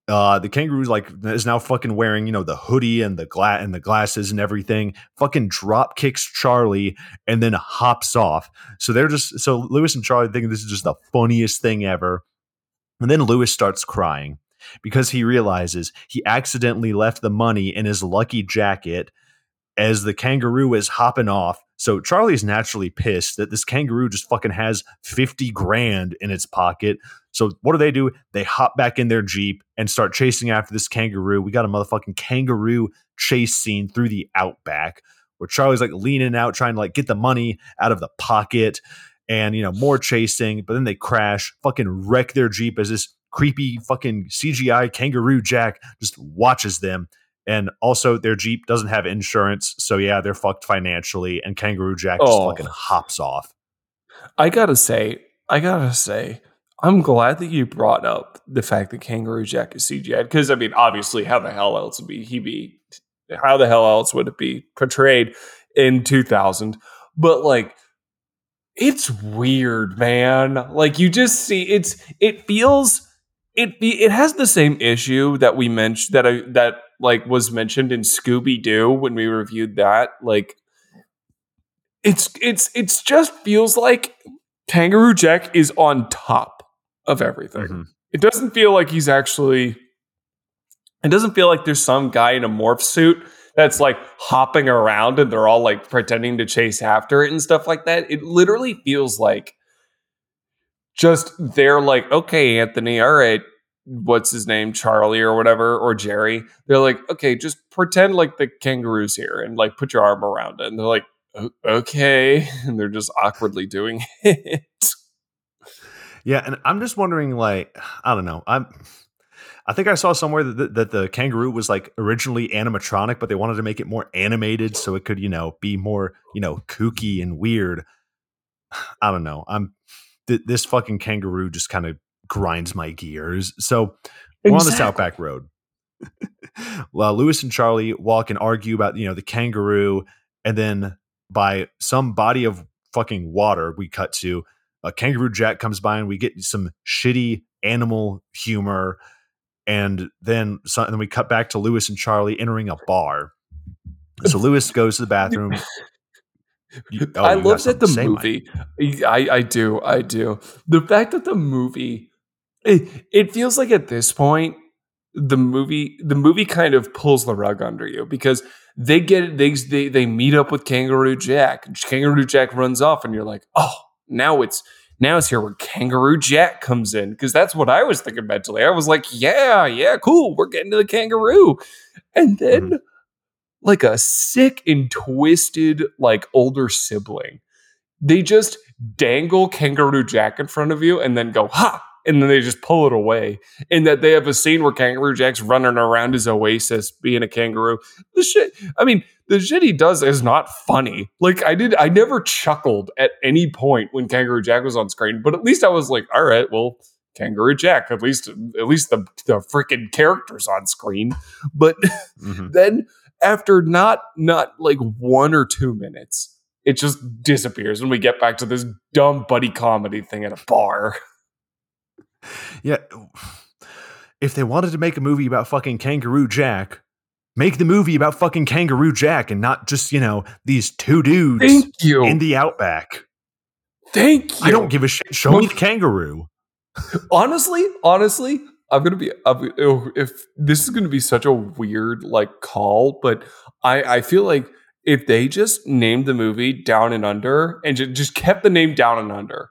Uh, the kangaroo's like is now fucking wearing you know the hoodie and the glass and the glasses and everything. Fucking drop kicks Charlie and then hops off. So they're just so Lewis and Charlie think this is just the funniest thing ever. And then Lewis starts crying because he realizes he accidentally left the money in his lucky jacket as the kangaroo is hopping off. So Charlie's naturally pissed that this kangaroo just fucking has 50 grand in its pocket. So what do they do? They hop back in their Jeep and start chasing after this kangaroo. We got a motherfucking kangaroo chase scene through the outback where Charlie's like leaning out, trying to like get the money out of the pocket and, you know, more chasing, but then they crash, fucking wreck their Jeep as this creepy fucking CGI kangaroo Jack just watches them. And also, their Jeep doesn't have insurance. So, yeah, they're fucked financially. And Kangaroo Jack just oh. fucking hops off. I gotta say, I gotta say, I'm glad that you brought up the fact that Kangaroo Jack is CGI because I mean, obviously, how the hell else would be he be? How the hell else would it be portrayed in 2000? But like, it's weird, man. Like you just see it's it feels it it has the same issue that we mentioned that I that like was mentioned in Scooby Doo when we reviewed that. Like, it's it's it's just feels like Kangaroo Jack is on top of everything. Mm-hmm. It doesn't feel like he's actually. It doesn't feel like there's some guy in a morph suit that's like hopping around and they're all like pretending to chase after it and stuff like that. It literally feels like just they're like, okay, Anthony, all right, what's his name, Charlie or whatever, or Jerry. They're like, okay, just pretend like the kangaroo's here and like put your arm around it. And they're like, okay. And they're just awkwardly doing it. Yeah, and I'm just wondering, like, I don't know, I'm. I think I saw somewhere that the, that the kangaroo was like originally animatronic, but they wanted to make it more animated so it could, you know, be more, you know, kooky and weird. I don't know. I'm th- this fucking kangaroo just kind of grinds my gears. So we're on this Outback Road. well, Lewis and Charlie walk and argue about, you know, the kangaroo, and then by some body of fucking water, we cut to a kangaroo jack comes by and we get some shitty animal humor and then so, and then we cut back to lewis and charlie entering a bar. So lewis goes to the bathroom. You, oh, i looked at the movie I, I do i do. The fact that the movie it, it feels like at this point the movie the movie kind of pulls the rug under you because they get they they they meet up with Kangaroo Jack. And Kangaroo Jack runs off, and you're like, oh, now it's now it's here where Kangaroo Jack comes in because that's what I was thinking mentally. I was like, yeah, yeah, cool, we're getting to the kangaroo, and then mm-hmm. like a sick and twisted like older sibling, they just dangle Kangaroo Jack in front of you and then go ha and then they just pull it away. And that they have a scene where Kangaroo Jack's running around his oasis being a kangaroo. The shit, I mean, the shit he does is not funny. Like I did, I never chuckled at any point when Kangaroo Jack was on screen, but at least I was like, all right, well, Kangaroo Jack, at least, at least the the freaking characters on screen. But mm-hmm. then after not not like one or two minutes, it just disappears and we get back to this dumb buddy comedy thing at a bar. Yeah. If they wanted to make a movie about fucking Kangaroo Jack, make the movie about fucking Kangaroo Jack and not just, you know, these two dudes Thank you. in the outback. Thank you. I don't give a shit. Show me the kangaroo. honestly, honestly, I'm gonna be I'm, oh, if this is gonna be such a weird like call, but I I feel like if they just named the movie Down and Under and just kept the name Down and Under,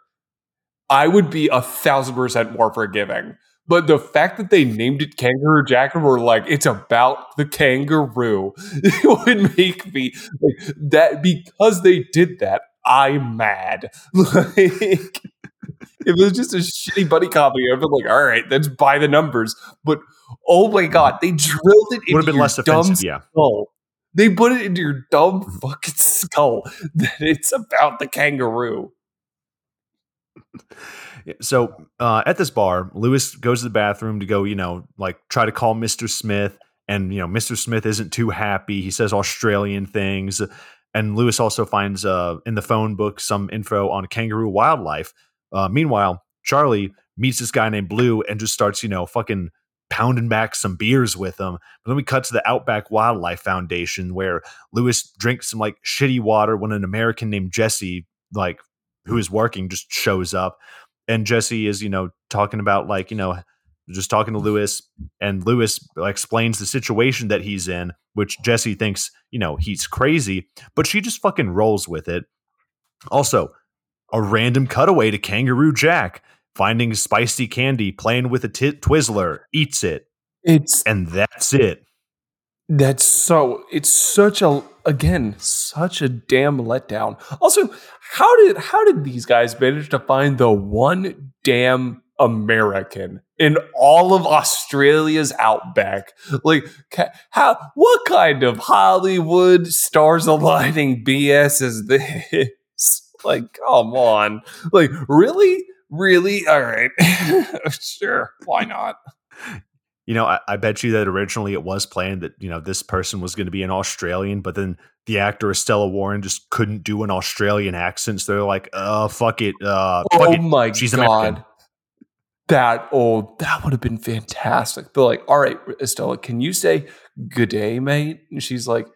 I would be a thousand percent more forgiving. But the fact that they named it Kangaroo Jack and were like, it's about the kangaroo, it would make me like that because they did that. I'm mad. Like, if it was just a shitty buddy copy, I'd be like, all right, let's buy the numbers. But oh my god, they drilled it into your less dumb offensive, yeah. skull. They put it into your dumb mm-hmm. fucking skull that it's about the kangaroo. So uh, at this bar, Lewis goes to the bathroom to go, you know, like try to call Mr. Smith. And, you know, Mr. Smith isn't too happy. He says Australian things. And Lewis also finds uh, in the phone book some info on kangaroo wildlife. Uh, meanwhile, Charlie meets this guy named Blue and just starts, you know, fucking pounding back some beers with him. But then we cut to the Outback Wildlife Foundation where Lewis drinks some like shitty water when an American named Jesse like who is working just shows up. And Jesse is you know talking about like you know just talking to Lewis and Lewis explains the situation that he's in which Jesse thinks you know he's crazy but she just fucking rolls with it. Also a random cutaway to Kangaroo Jack finding spicy candy playing with a t- Twizzler eats it. It's and that's it. That's so it's such a again such a damn letdown also how did how did these guys manage to find the one damn American in all of Australia's outback? Like, how? What kind of Hollywood stars aligning BS is this? Like, come on! Like, really, really? All right, sure, why not? You know, I, I, bet you that originally it was planned that you know this person was going to be an Australian, but then the actor Estella Warren just couldn't do an Australian accent, so they're like, "Uh, fuck it, uh, oh fuck it. my she's god." American. That oh, that would have been fantastic. They're like, "All right, Estella, can you say good day, mate?" And she's like,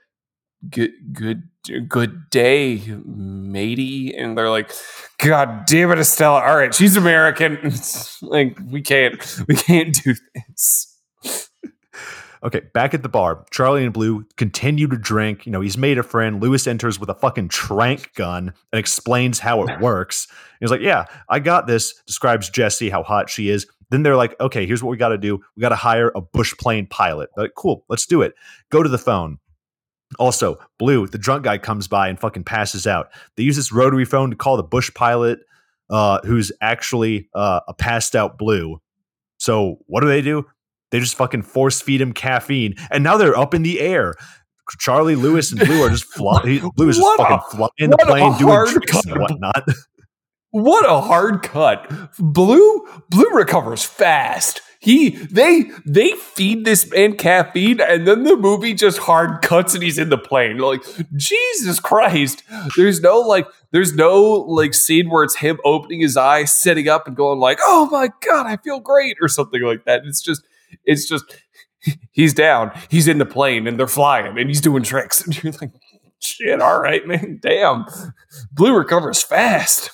"Good, good, good day, matey." And they're like, "God damn it, Estella! All right, she's American. like, we can't, we can't do this." Okay, back at the bar, Charlie and Blue continue to drink. You know, he's made a friend. Lewis enters with a fucking trank gun and explains how it works. he's like, Yeah, I got this. Describes Jesse, how hot she is. Then they're like, Okay, here's what we got to do. We got to hire a bush plane pilot. They're like, cool, let's do it. Go to the phone. Also, Blue, the drunk guy comes by and fucking passes out. They use this rotary phone to call the bush pilot, uh, who's actually uh, a passed out Blue. So what do they do? They just fucking force feed him caffeine, and now they're up in the air. Charlie Lewis and Blue are just flying. Blue is just fucking a, flying the plane, doing tricks cut. and whatnot. What a hard cut. Blue Blue recovers fast. He they they feed this man caffeine and then the movie just hard cuts and he's in the plane. Like Jesus Christ. There's no like there's no like scene where it's him opening his eyes, sitting up and going like, "Oh my god, I feel great" or something like that. It's just it's just he's down, he's in the plane, and they're flying, and he's doing tricks, and you're like, shit, all right, man, damn, Blue recovers fast.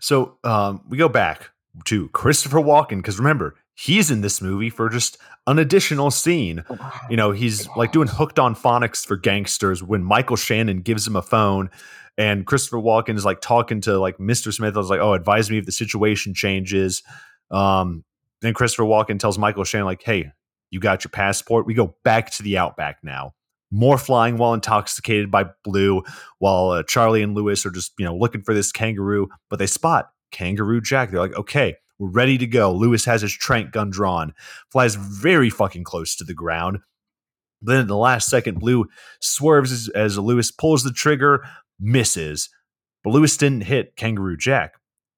So um, we go back to Christopher Walken because remember he's in this movie for just an additional scene. You know, he's like doing hooked on phonics for gangsters when Michael Shannon gives him a phone and Christopher Walken is like talking to like Mr. Smith. I was like, oh, advise me if the situation changes. Um, then Christopher Walken tells Michael Shannon, like, hey, you got your passport. We go back to the outback now. More flying while intoxicated by Blue, while uh, Charlie and Lewis are just, you know, looking for this kangaroo, but they spot Kangaroo Jack. They're like, okay, we're ready to go. Lewis has his trank gun drawn, flies very fucking close to the ground. Then in the last second, Blue swerves as, as Lewis pulls the trigger, misses. But Lewis didn't hit Kangaroo Jack.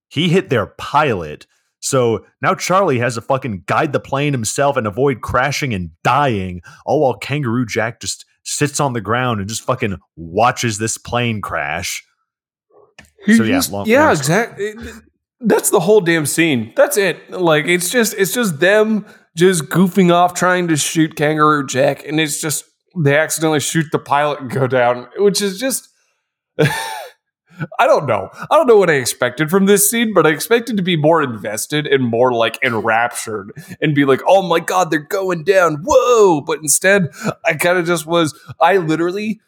He hit their pilot. So now Charlie has to fucking guide the plane himself and avoid crashing and dying, all while Kangaroo Jack just sits on the ground and just fucking watches this plane crash. He so yeah, long, yeah, exactly. That's the whole damn scene. That's it. Like it's just it's just them just goofing off trying to shoot Kangaroo Jack, and it's just they accidentally shoot the pilot and go down, which is just I don't know. I don't know what I expected from this scene, but I expected to be more invested and more like enraptured and be like, oh my God, they're going down. Whoa. But instead, I kind of just was, I literally,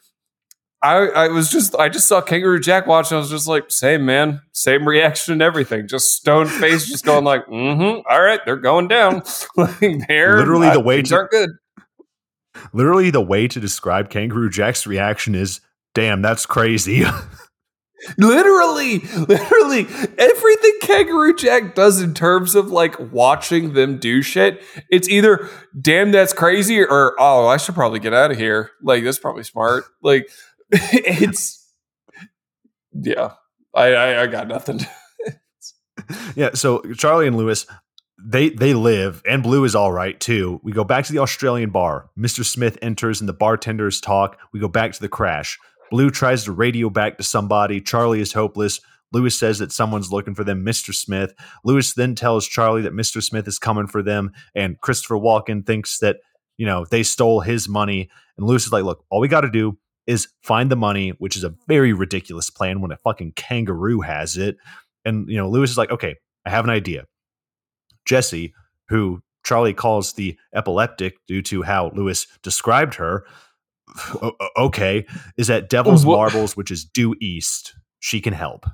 I, I was just, I just saw Kangaroo Jack watch and I was just like, same man, same reaction and everything. Just stone face, just going like, mm hmm, all right, they're going down. like, they're literally the way to, good. Literally, the way to describe Kangaroo Jack's reaction is damn, that's crazy. literally, literally, everything Kangaroo Jack does in terms of like watching them do shit, it's either damn, that's crazy, or oh, I should probably get out of here. Like, that's probably smart. Like, it's, yeah, I, I, I got nothing. yeah, so Charlie and Lewis they they live and blue is all right too we go back to the australian bar mr smith enters and the bartenders talk we go back to the crash Blue tries to radio back to somebody. Charlie is hopeless. Lewis says that someone's looking for them, Mr. Smith. Lewis then tells Charlie that Mr. Smith is coming for them, and Christopher Walken thinks that, you know, they stole his money. And Lewis is like, look, all we got to do is find the money, which is a very ridiculous plan when a fucking kangaroo has it. And, you know, Lewis is like, okay, I have an idea. Jesse, who Charlie calls the epileptic due to how Lewis described her, okay, is at Devil's well, Marbles, which is due east. She can help.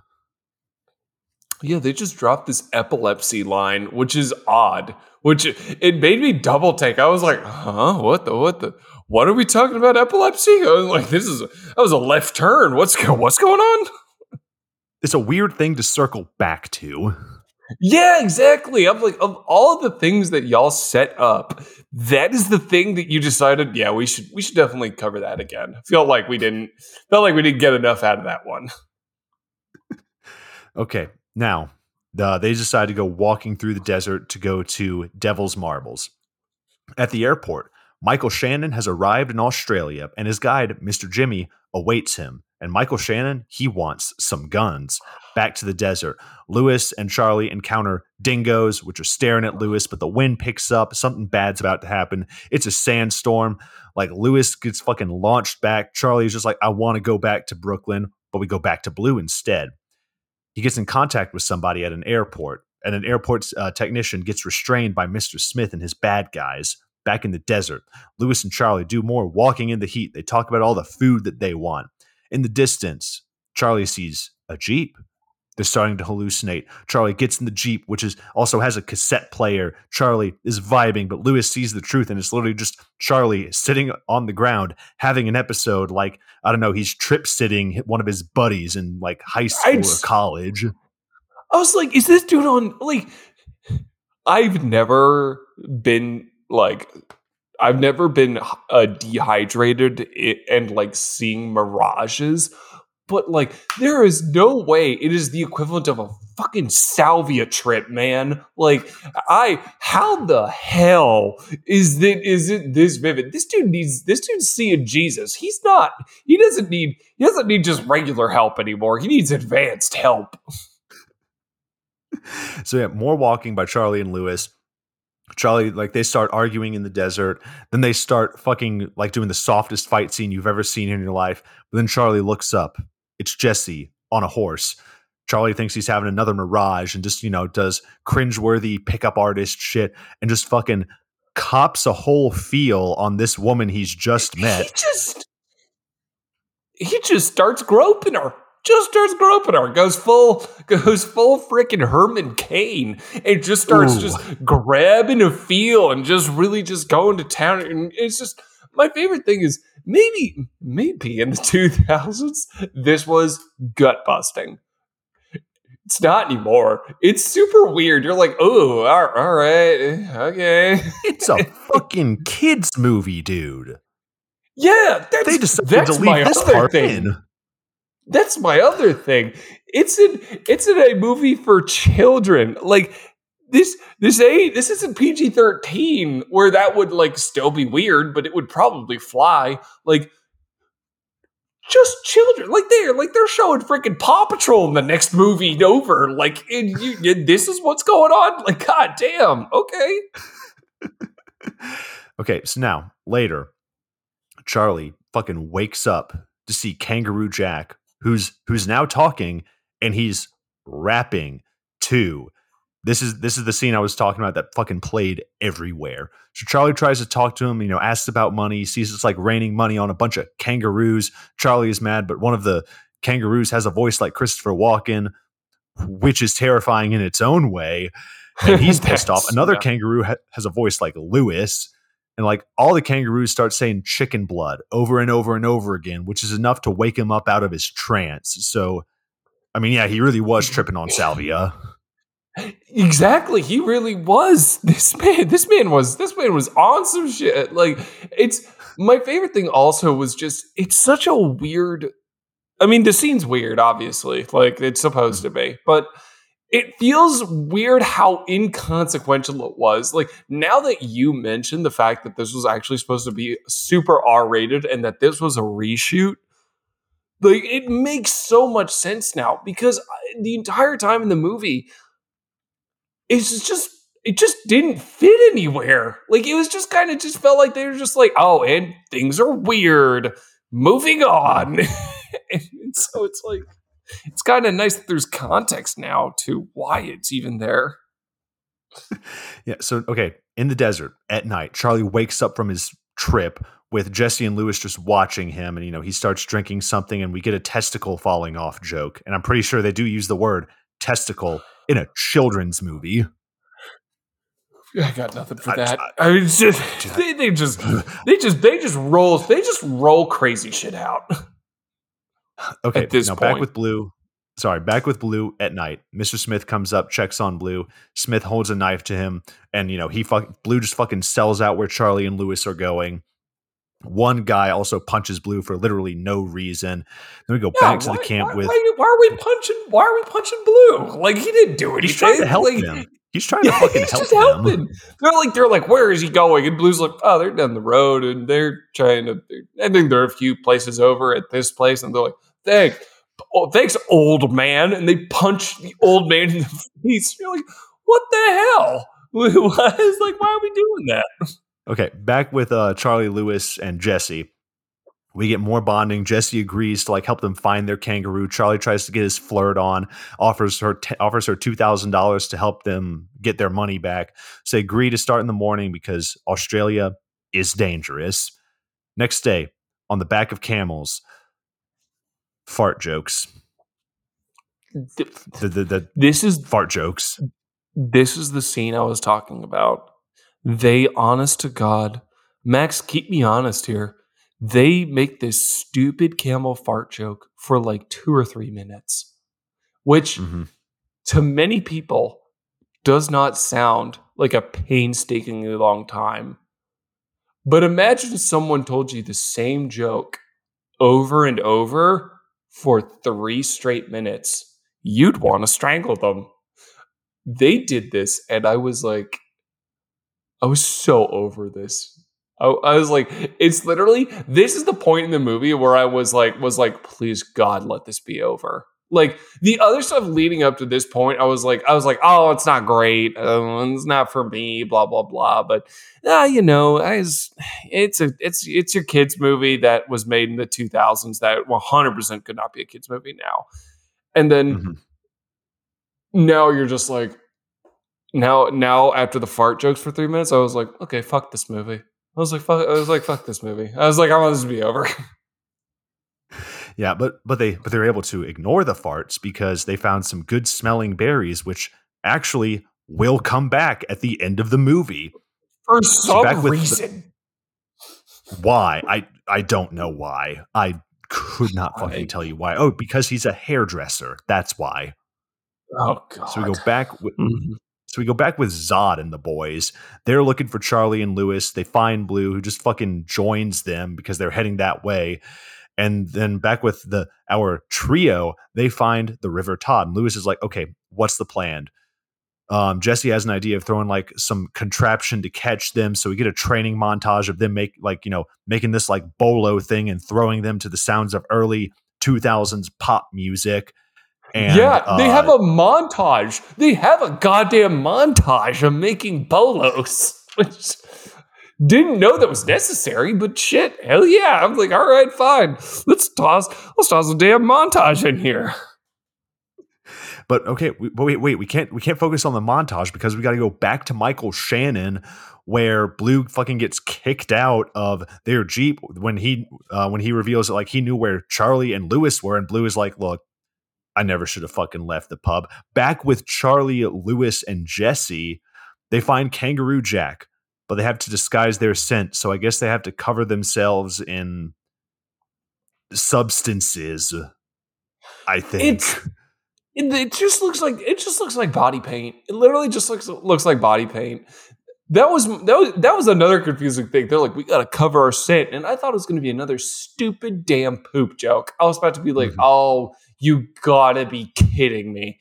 Yeah, they just dropped this epilepsy line, which is odd. Which it made me double take. I was like, "Huh? What the? What the? What are we talking about? Epilepsy?" I was like, "This is that was a left turn. What's what's going on?" It's a weird thing to circle back to. Yeah, exactly. I'm like, of all the things that y'all set up, that is the thing that you decided, yeah, we should we should definitely cover that again. Feel like we didn't felt like we didn't get enough out of that one. okay. Now, uh, they decide to go walking through the desert to go to Devil's Marbles. At the airport, Michael Shannon has arrived in Australia and his guide, Mr. Jimmy, awaits him. And Michael Shannon, he wants some guns. Back to the desert. Lewis and Charlie encounter dingoes, which are staring at Lewis, but the wind picks up. Something bad's about to happen. It's a sandstorm. Like Lewis gets fucking launched back. Charlie's just like, I want to go back to Brooklyn, but we go back to Blue instead. He gets in contact with somebody at an airport, and an airport uh, technician gets restrained by Mr. Smith and his bad guys back in the desert. Lewis and Charlie do more walking in the heat. They talk about all the food that they want. In the distance, Charlie sees a Jeep. They're starting to hallucinate. Charlie gets in the Jeep, which is also has a cassette player. Charlie is vibing, but Lewis sees the truth, and it's literally just Charlie sitting on the ground having an episode like, I don't know, he's trip sitting one of his buddies in like high school or college. I was like, is this dude on like I've never been like I've never been uh, dehydrated and like seeing mirages, but like there is no way it is the equivalent of a fucking salvia trip, man. Like I, how the hell is that? Is it this vivid? This dude needs. This dude's seeing Jesus. He's not. He doesn't need. He doesn't need just regular help anymore. He needs advanced help. so yeah, more walking by Charlie and Lewis Charlie, like they start arguing in the desert. Then they start fucking like doing the softest fight scene you've ever seen in your life. But then Charlie looks up. It's Jesse on a horse. Charlie thinks he's having another mirage and just, you know, does cringeworthy pickup artist shit and just fucking cops a whole feel on this woman he's just met. He just he just starts groping her. Just starts groping her. Goes full goes full freaking Herman Cain and just starts Ooh. just grabbing a feel and just really just going to town. And it's just my favorite thing is maybe maybe in the 2000s this was gut busting it's not anymore. It's super weird. You're like, oh, all right, okay. It's a fucking kids movie, dude. Yeah, that's, they decided to leave this part thing. in. That's my other thing. It's in it's in a movie for children. Like this this a this isn't PG thirteen where that would like still be weird, but it would probably fly. Like just children. Like they're like they're showing freaking Paw Patrol in the next movie over. Like and you, you, this is what's going on. Like god damn. Okay. okay. So now later, Charlie fucking wakes up to see Kangaroo Jack, who's who's now talking and he's rapping too. This is this is the scene I was talking about that fucking played everywhere. So Charlie tries to talk to him, you know, asks about money, sees it's like raining money on a bunch of kangaroos. Charlie is mad, but one of the kangaroos has a voice like Christopher Walken, which is terrifying in its own way. And he's pissed off. Another yeah. kangaroo ha- has a voice like Lewis. And like all the kangaroos start saying chicken blood over and over and over again, which is enough to wake him up out of his trance. So, I mean, yeah, he really was tripping on salvia. Exactly. He really was. This man, this man was this man was on some shit. Like it's my favorite thing also was just it's such a weird I mean, the scene's weird, obviously. Like it's supposed mm. to be, but it feels weird how inconsequential it was. Like now that you mentioned the fact that this was actually supposed to be super R-rated and that this was a reshoot, like it makes so much sense now because uh, the entire time in the movie it's just it just didn't fit anywhere. Like it was just kind of just felt like they were just like, oh, and things are weird. Moving on. and so it's like it's kind of nice that there's context now to why it's even there. yeah. So okay, in the desert at night, Charlie wakes up from his trip with Jesse and Lewis just watching him, and you know he starts drinking something, and we get a testicle falling off joke, and I'm pretty sure they do use the word testicle in a children's movie. I got nothing for that. I, I, I mean, just they, they just they just they just roll they just roll crazy shit out. Okay, at this now point. back with Blue. Sorry, back with Blue at night. Mr. Smith comes up, checks on Blue. Smith holds a knife to him, and you know he fuck Blue just fucking sells out where Charlie and Lewis are going. One guy also punches Blue for literally no reason. Then we go yeah, back why, to the camp why, with. Why, why, are we punching? Why are we punching Blue? Like he didn't do anything. He's trying to help like, him. He's trying to fucking help just helping. They're like, they're like, where is he going? And Blue's like, oh, they're down the road, and they're trying to. I think there are a few places over at this place, and they're like, thanks, oh, thanks, old man, and they punch the old man in the face. You're like, what the hell? It's like, why are we doing that? Okay, back with uh, Charlie Lewis and Jesse. We get more bonding. Jesse agrees to like help them find their kangaroo. Charlie tries to get his flirt on, offers her t- offers her two thousand dollars to help them get their money back. So they agree to start in the morning because Australia is dangerous. Next day, on the back of camels, fart jokes. The, the, the, this is fart jokes. This is the scene I was talking about. They, honest to God, Max, keep me honest here they make this stupid camel fart joke for like two or three minutes, which mm-hmm. to many people does not sound like a painstakingly long time. But imagine someone told you the same joke over and over for three straight minutes. You'd want to strangle them. They did this, and I was like, I was so over this. I, was like, it's literally this is the point in the movie where I was like, was like, please God, let this be over. Like the other stuff leading up to this point, I was like, I was like, oh, it's not great, uh, it's not for me, blah blah blah. But uh, you know, as it's a it's it's your kids movie that was made in the 2000s that 100 percent could not be a kids movie now. And then mm-hmm. now you're just like now now after the fart jokes for three minutes, I was like, okay, fuck this movie. I was like, fuck, I was like, fuck this movie. I was like, I want this to be over. Yeah, but but they but they're able to ignore the farts because they found some good smelling berries, which actually will come back at the end of the movie. For some reason. The, why? I I don't know why. I could not fucking tell you why. Oh, because he's a hairdresser. That's why. Oh god. So we go back with mm-hmm. So we go back with Zod and the boys. They're looking for Charlie and Lewis. They find Blue, who just fucking joins them because they're heading that way. And then back with the our trio, they find the River Todd. And Lewis is like, okay, what's the plan? Um, Jesse has an idea of throwing like some contraption to catch them. So we get a training montage of them make like, you know, making this like bolo thing and throwing them to the sounds of early 2000s pop music. And, yeah, they uh, have a montage. They have a goddamn montage of making bolos, which didn't know that was necessary, but shit, hell yeah. I'm like, all right, fine. Let's toss let's toss a damn montage in here. But okay, we, but wait, wait, we can't we can't focus on the montage because we got to go back to Michael Shannon, where Blue fucking gets kicked out of their jeep when he uh, when he reveals that like he knew where Charlie and Lewis were, and Blue is like, look, I never should have fucking left the pub. Back with Charlie, Lewis, and Jesse, they find Kangaroo Jack, but they have to disguise their scent. So I guess they have to cover themselves in substances. I think it's, it, it just looks like it just looks like body paint. It literally just looks looks like body paint. That was that was that was another confusing thing. They're like, we gotta cover our scent, and I thought it was gonna be another stupid damn poop joke. I was about to be like, mm-hmm. oh, you gotta be kidding me.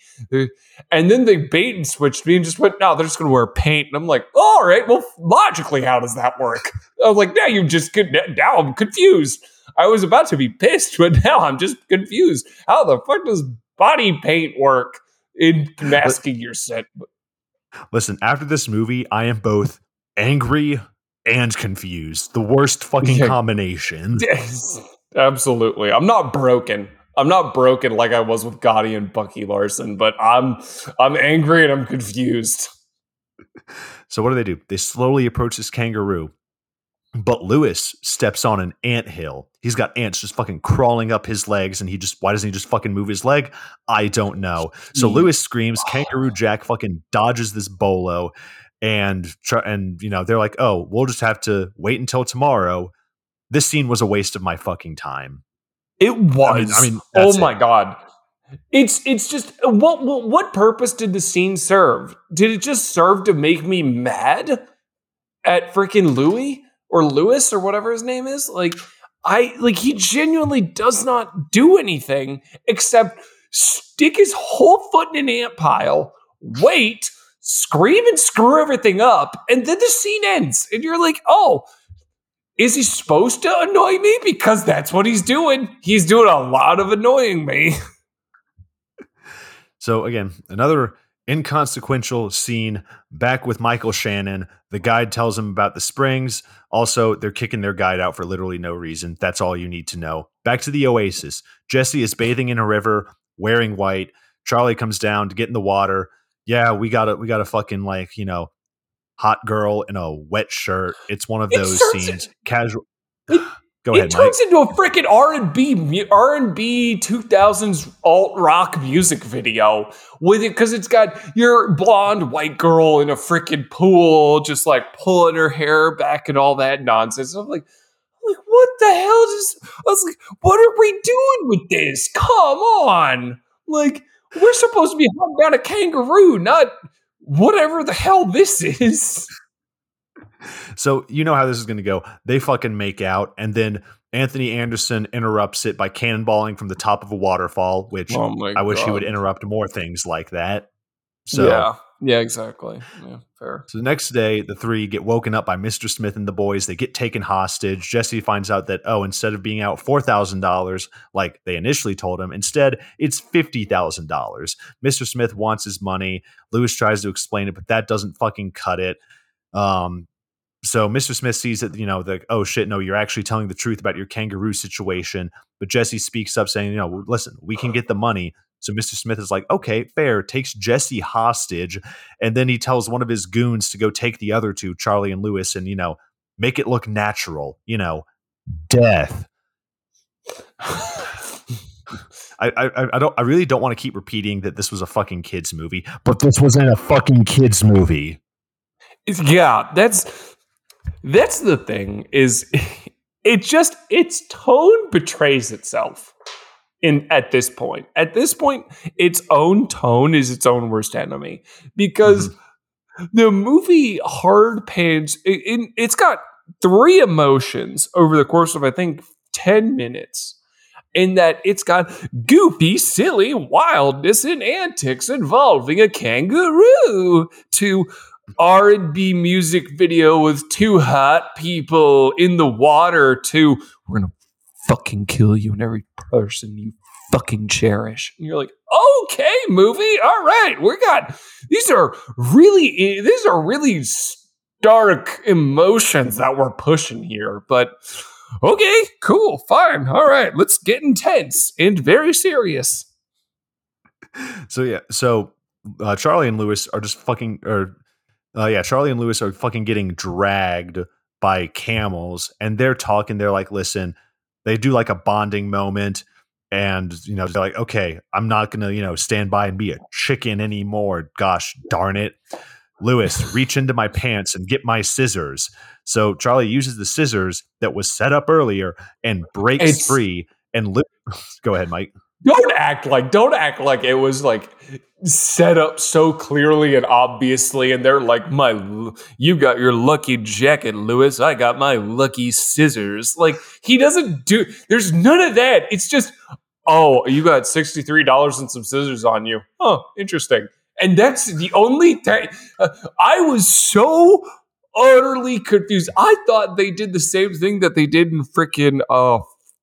And then they bait and switched me and just went, no, they're just gonna wear paint. And I'm like, all right, well, logically, how does that work? I was like, now you just now I'm confused. I was about to be pissed, but now I'm just confused. How the fuck does body paint work in masking your set? Listen, after this movie, I am both angry and confused. The worst fucking yeah. combination. Yes, absolutely. I'm not broken. I'm not broken like I was with Gotti and Bucky Larson, but I'm I'm angry and I'm confused. So what do they do? They slowly approach this kangaroo, but Lewis steps on an ant hill. He's got ants just fucking crawling up his legs, and he just why doesn't he just fucking move his leg? I don't know. So Lewis screams. Kangaroo Jack fucking dodges this bolo, and and you know they're like, oh, we'll just have to wait until tomorrow. This scene was a waste of my fucking time. It was. I mean, I mean oh my it. god. It's it's just what, what what purpose did the scene serve? Did it just serve to make me mad at freaking Louis or Lewis or whatever his name is? Like I like he genuinely does not do anything except stick his whole foot in an ant pile, wait, scream and screw everything up, and then the scene ends. And you're like, oh, is he supposed to annoy me? Because that's what he's doing. He's doing a lot of annoying me. so, again, another inconsequential scene back with Michael Shannon. The guide tells him about the springs. Also, they're kicking their guide out for literally no reason. That's all you need to know. Back to the oasis. Jesse is bathing in a river wearing white. Charlie comes down to get in the water. Yeah, we gotta we gotta fucking like, you know, hot girl in a wet shirt. It's one of those scenes. Casual. It, Go ahead. It turns Mike. into a freaking R and B R and B two thousands alt rock music video with it because it's got your blonde white girl in a freaking pool, just like pulling her hair back and all that nonsense. I'm like, I'm like what the hell? Just I was like, what are we doing with this? Come on, like we're supposed to be hunting down a kangaroo, not whatever the hell this is. So you know how this is going to go. They fucking make out, and then Anthony Anderson interrupts it by cannonballing from the top of a waterfall, which oh I wish he would interrupt more things like that. So yeah, yeah, exactly. Yeah, fair. So the next day, the three get woken up by Mr. Smith and the boys. They get taken hostage. Jesse finds out that, oh, instead of being out $4,000 like they initially told him, instead it's $50,000. Mr. Smith wants his money. Lewis tries to explain it, but that doesn't fucking cut it. Um, so Mr. Smith sees that, you know, the, oh shit, no, you're actually telling the truth about your kangaroo situation. But Jesse speaks up saying, you know, listen, we can get the money So Mr. Smith is like, okay, fair, takes Jesse hostage. And then he tells one of his goons to go take the other two, Charlie and Lewis, and, you know, make it look natural, you know, death. I, I, I don't I really don't want to keep repeating that this was a fucking kids movie, but this wasn't a fucking kids movie. Yeah, that's that's the thing is it just its tone betrays itself in at this point. At this point, its own tone is its own worst enemy because mm-hmm. the movie hard pans it, it, it's got three emotions over the course of I think 10 minutes in that it's got goofy, silly wildness and antics involving a kangaroo to R&B music video with two hot people in the water to we're going to fucking kill you and every person you fucking cherish. And you're like, "Okay, movie. All right. We got these are really these are really stark emotions that we're pushing here, but okay, cool, fine, all right, let's get intense and very serious. So yeah, so uh, Charlie and Lewis are just fucking, or uh, yeah, Charlie and Lewis are fucking getting dragged by camels, and they're talking. They're like, listen, they do like a bonding moment. And you know they're like, okay, I'm not gonna you know stand by and be a chicken anymore. Gosh darn it! Lewis, reach into my pants and get my scissors. So Charlie uses the scissors that was set up earlier and breaks it's, free. And go ahead, Mike. Don't act like don't act like it was like set up so clearly and obviously, and they're like, "My, you got your lucky jacket, Lewis. I got my lucky scissors." Like he doesn't do. There's none of that. It's just, oh, you got sixty three dollars and some scissors on you. Oh, interesting and that's the only thing. Uh, I was so utterly confused. I thought they did the same thing that they did in freaking uh,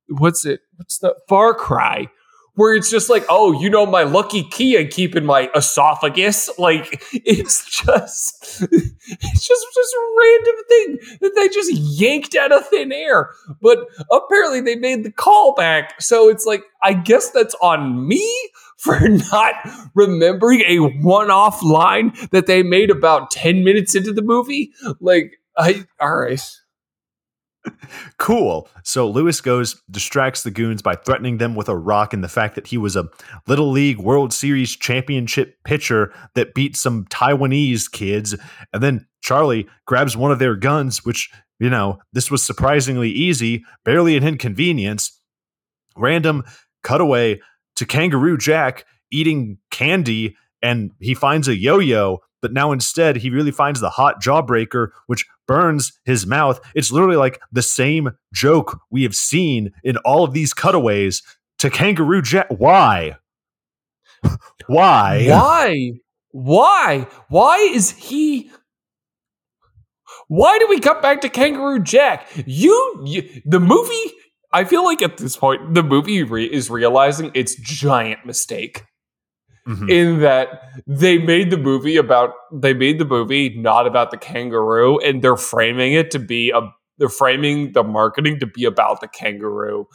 what's it? What's the Far Cry? Where it's just like, oh, you know, my lucky key I keep in my esophagus. Like it's just, it's just just a random thing that they just yanked out of thin air. But apparently they made the callback, so it's like, I guess that's on me for not remembering a one-off line that they made about 10 minutes into the movie. Like, I all right. Cool. So Lewis goes, distracts the goons by threatening them with a rock and the fact that he was a Little League World Series championship pitcher that beat some Taiwanese kids. And then Charlie grabs one of their guns, which, you know, this was surprisingly easy, barely an inconvenience. Random cutaway to Kangaroo Jack eating candy and he finds a yo yo, but now instead he really finds the hot jawbreaker, which burns his mouth. It's literally like the same joke we have seen in all of these cutaways to Kangaroo Jack. Why? Why? Why? Why? Why is he why do we cut back to Kangaroo Jack? You, you, the movie I feel like at this point, the movie re- is realizing its giant mistake. Mm-hmm. In that they made the movie about they made the movie not about the kangaroo, and they're framing it to be a they're framing the marketing to be about the kangaroo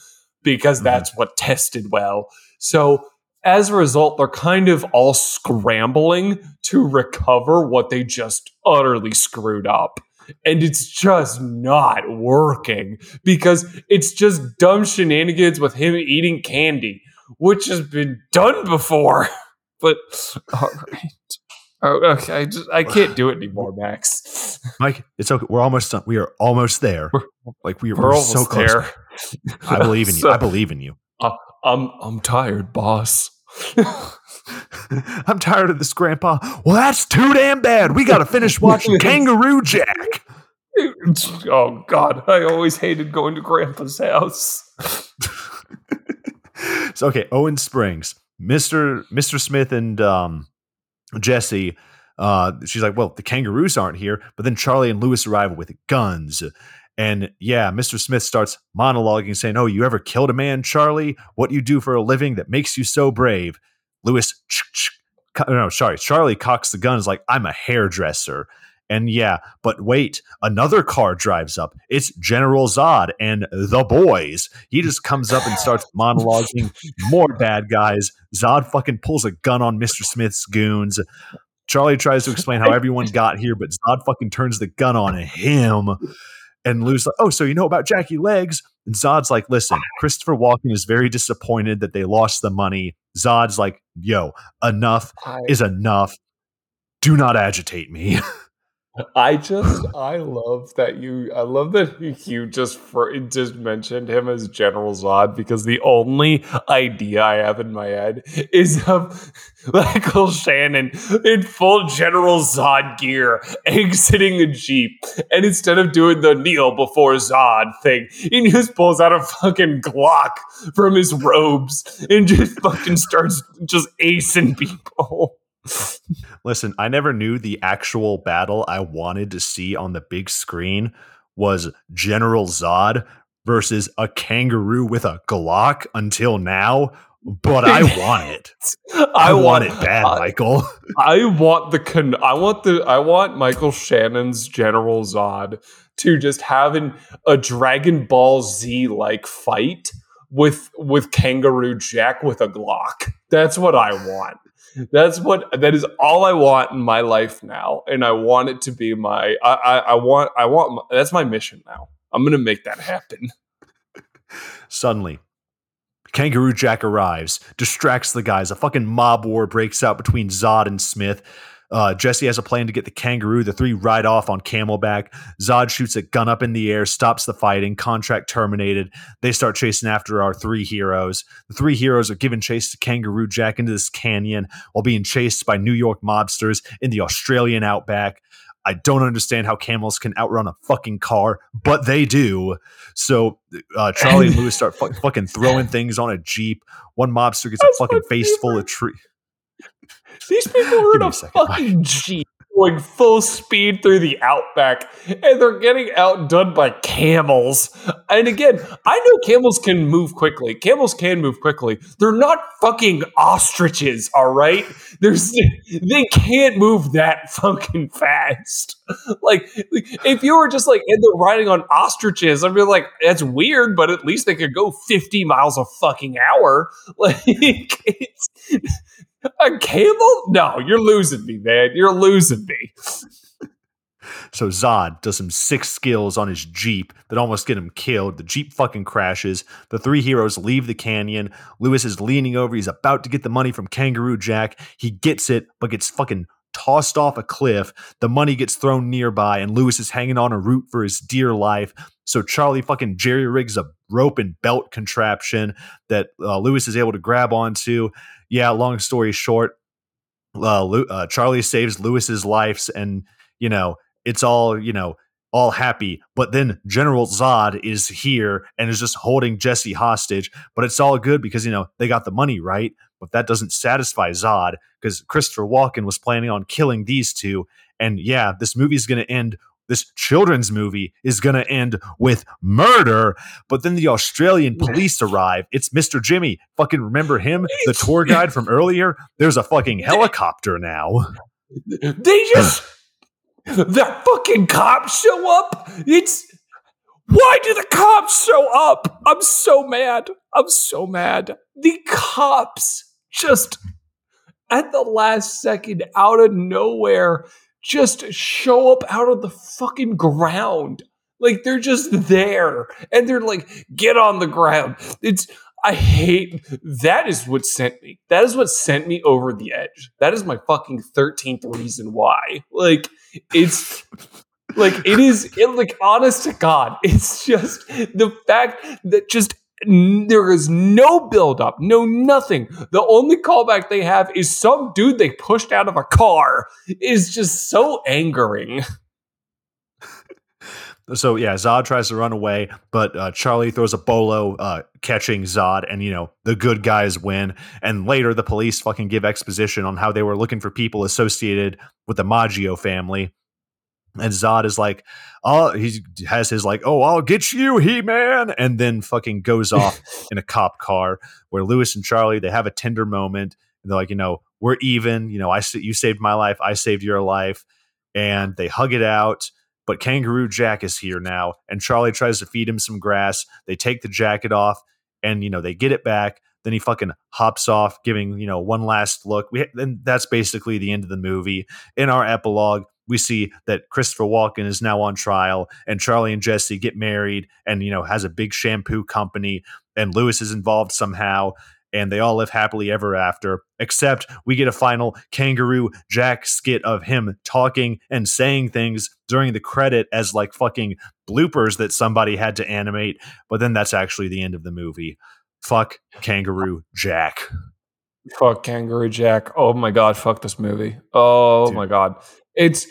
because mm-hmm. that's what tested well. So as a result, they're kind of all scrambling to recover what they just utterly screwed up and it's just not working because it's just dumb shenanigans with him eating candy, which has been done before. But all right. Oh, okay, I just I can't do it anymore, Max. Mike, it's okay. We're almost done. We are almost there. We're, like we, we're, we're so close. There. I believe in you. So, I believe in you. Uh, I'm I'm tired, boss. I'm tired of this, Grandpa. Well, that's too damn bad. We got to finish watching Kangaroo Jack. oh God, I always hated going to Grandpa's house. so okay, Owen Springs, Mister Mister Smith and um, Jesse. Uh, she's like, well, the kangaroos aren't here, but then Charlie and Lewis arrive with guns. And yeah, Mr. Smith starts monologuing, saying, Oh, you ever killed a man, Charlie? What you do for a living that makes you so brave? Lewis, no, sorry, Charlie cocks the gun, is like, I'm a hairdresser. And yeah, but wait, another car drives up. It's General Zod and the boys. He just comes up and starts monologuing more bad guys. Zod fucking pulls a gun on Mr. Smith's goons. Charlie tries to explain how everyone got here, but Zod fucking turns the gun on him. And Lou's like, oh, so you know about Jackie Legs? And Zod's like, listen, Christopher Walken is very disappointed that they lost the money. Zod's like, yo, enough is enough. Do not agitate me. I just I love that you I love that you just for, just mentioned him as General Zod because the only idea I have in my head is of Michael Shannon in full General Zod gear exiting a Jeep and instead of doing the kneel before Zod thing, he just pulls out a fucking Glock from his robes and just fucking starts just acing people. Listen, I never knew the actual battle I wanted to see on the big screen was General Zod versus a kangaroo with a Glock until now, but I want it. I, I want, want, it bad, I, Michael. I want the con- I want the I want Michael Shannon's General Zod to just have an, a Dragon Ball Z like fight with with Kangaroo Jack with a Glock. That's what I want. That's what that is all I want in my life now, and I want it to be my. I I, I want I want my, that's my mission now. I'm gonna make that happen. Suddenly, Kangaroo Jack arrives, distracts the guys. A fucking mob war breaks out between Zod and Smith. Uh, Jesse has a plan to get the kangaroo. The three ride off on camelback. Zod shoots a gun up in the air, stops the fighting. Contract terminated. They start chasing after our three heroes. The three heroes are giving chase to Kangaroo Jack into this canyon while being chased by New York mobsters in the Australian outback. I don't understand how camels can outrun a fucking car, but they do. So uh, Charlie and Louis start fu- fucking throwing things on a jeep. One mobster gets That's a fucking face full of tree. These people are in a, a fucking jeep going full speed through the outback and they're getting outdone by camels. And again, I know camels can move quickly. Camels can move quickly. They're not fucking ostriches, all right? There's they can't move that fucking fast. Like, like if you were just like and they're riding on ostriches, I'd be like, that's weird, but at least they could go 50 miles a fucking hour. Like it's a camel? No, you're losing me, man. You're losing me. So Zod does some sick skills on his Jeep that almost get him killed. The Jeep fucking crashes. The three heroes leave the canyon. Lewis is leaning over. He's about to get the money from Kangaroo Jack. He gets it, but gets fucking tossed off a cliff. The money gets thrown nearby, and Lewis is hanging on a root for his dear life. So Charlie fucking jerry rigs a rope and belt contraption that uh, Louis is able to grab onto. Yeah, long story short, uh, uh, Charlie saves Lewis's life, and you know it's all you know all happy. But then General Zod is here and is just holding Jesse hostage. But it's all good because, you know, they got the money, right? But that doesn't satisfy Zod because Christopher Walken was planning on killing these two. And yeah, this movie is going to end. This children's movie is going to end with murder, but then the Australian police arrive. It's Mr. Jimmy. Fucking remember him, the tour guide from earlier? There's a fucking helicopter now. They just the fucking cops show up. It's why do the cops show up? I'm so mad. I'm so mad. The cops just at the last second, out of nowhere, just show up out of the fucking ground. Like they're just there and they're like, get on the ground. It's I hate that is what sent me. That is what sent me over the edge. That is my fucking 13th reason why. Like it's like it is it, like honest to God, it's just the fact that just there is no build up, no nothing. The only callback they have is some dude they pushed out of a car is just so angering. So yeah, Zod tries to run away, but uh, Charlie throws a bolo, uh, catching Zod, and you know the good guys win. And later, the police fucking give exposition on how they were looking for people associated with the Maggio family. And Zod is like, oh, he has his like, oh, I'll get you, He Man, and then fucking goes off in a cop car where Lewis and Charlie they have a tender moment. And they're like, you know, we're even. You know, I you saved my life, I saved your life and they hug it out. But Kangaroo Jack is here now, and Charlie tries to feed him some grass. They take the jacket off, and you know they get it back. Then he fucking hops off, giving you know one last look. We and that's basically the end of the movie. In our epilogue, we see that Christopher Walken is now on trial, and Charlie and Jesse get married, and you know has a big shampoo company, and Lewis is involved somehow, and they all live happily ever after. Except we get a final Kangaroo Jack skit of him talking and saying things during the credit as like fucking bloopers that somebody had to animate. But then that's actually the end of the movie. Fuck Kangaroo Jack. Fuck Kangaroo Jack. Oh my god, fuck this movie. Oh Dude. my god. It's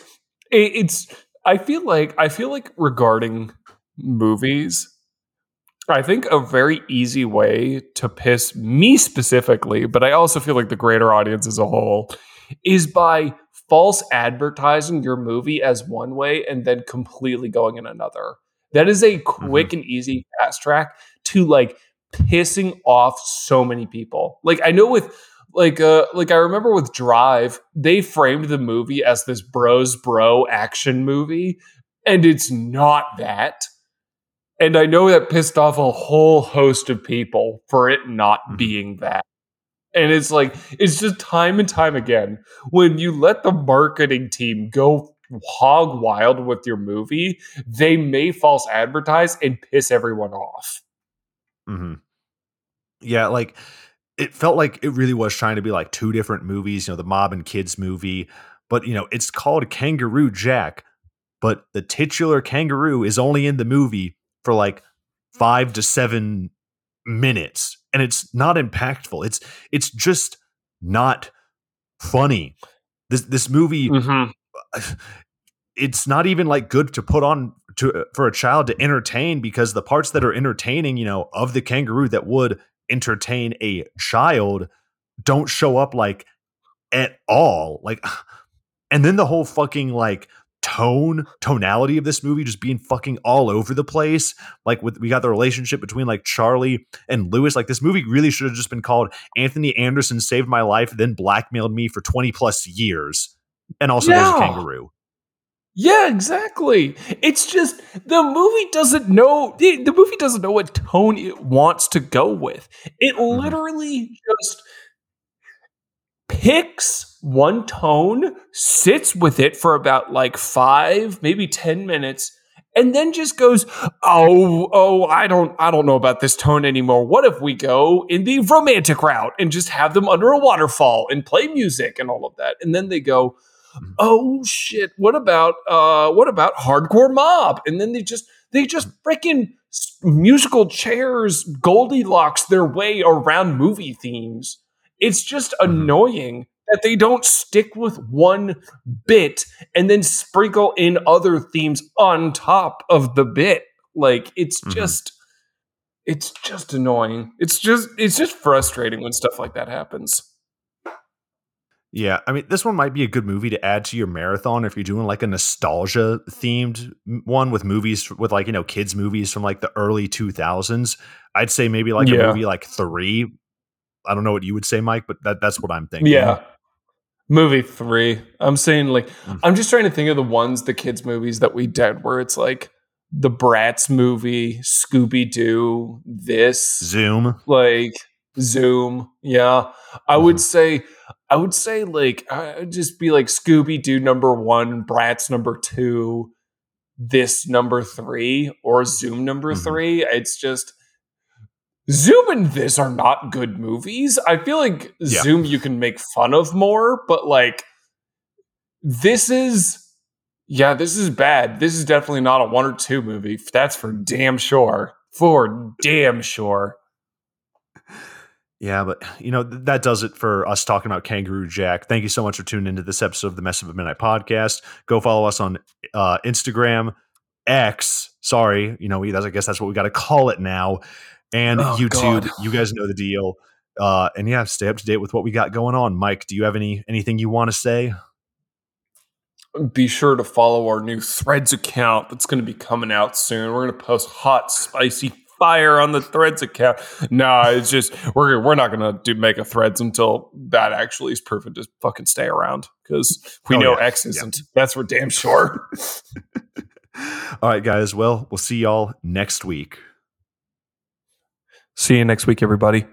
it, it's I feel like I feel like regarding movies I think a very easy way to piss me specifically, but I also feel like the greater audience as a whole, is by false advertising your movie as one way and then completely going in another. That is a quick mm-hmm. and easy fast track to like pissing off so many people. Like I know with like uh like I remember with Drive, they framed the movie as this bros bro action movie and it's not that and I know that pissed off a whole host of people for it not mm-hmm. being that. And it's like, it's just time and time again when you let the marketing team go hog wild with your movie, they may false advertise and piss everyone off. Mm-hmm. Yeah, like it felt like it really was trying to be like two different movies, you know, the mob and kids movie, but you know, it's called Kangaroo Jack, but the titular kangaroo is only in the movie for like five to seven minutes and it's not impactful it's it's just not funny this this movie mm-hmm. it's not even like good to put on to for a child to entertain because the parts that are entertaining you know of the kangaroo that would entertain a child don't show up like at all like and then the whole fucking like tone tonality of this movie just being fucking all over the place like with we got the relationship between like charlie and lewis like this movie really should have just been called anthony anderson saved my life then blackmailed me for 20 plus years and also yeah. there's a kangaroo yeah exactly it's just the movie doesn't know the movie doesn't know what tone it wants to go with it mm-hmm. literally just picks one tone, sits with it for about like five, maybe 10 minutes, and then just goes, Oh, oh, I don't I don't know about this tone anymore. What if we go in the romantic route and just have them under a waterfall and play music and all of that? And then they go. Oh shit, what about uh what about hardcore mob? And then they just they just freaking musical chairs Goldilocks their way around movie themes. It's just mm-hmm. annoying that they don't stick with one bit and then sprinkle in other themes on top of the bit. Like it's mm-hmm. just it's just annoying. It's just it's just frustrating when stuff like that happens. Yeah, I mean, this one might be a good movie to add to your marathon if you're doing like a nostalgia themed one with movies with like, you know, kids' movies from like the early 2000s. I'd say maybe like yeah. a movie like Three I don't know what you would say, Mike, but that, that's what I'm thinking. Yeah. Movie three. I'm saying like mm-hmm. I'm just trying to think of the ones, the kids' movies that we did where it's like the Bratz movie, Scooby Doo, this Zoom. Like Zoom. Yeah. I mm-hmm. would say I would say like I would just be like Scooby Doo number one, Bratz number two, this number three, or Zoom number mm-hmm. three. It's just Zoom and this are not good movies. I feel like yeah. Zoom you can make fun of more, but like this is yeah, this is bad. This is definitely not a one or two movie. That's for damn sure. For damn sure. Yeah, but you know that does it for us talking about Kangaroo Jack. Thank you so much for tuning into this episode of the Messed up at Midnight podcast. Go follow us on uh, Instagram, X. Sorry, you know, I guess that's what we got to call it now and oh, YouTube. God. You guys know the deal. Uh, and yeah, stay up to date with what we got going on. Mike, do you have any anything you want to say? Be sure to follow our new Threads account that's going to be coming out soon. We're going to post hot, spicy, fire on the threads account. No, it's just we're we're not gonna do make a threads until that actually is proven to fucking stay around because we Oh, know yeah. X isn't. That's for damn sure. All right, guys. Well, we'll see y'all next week. See you next week, everybody.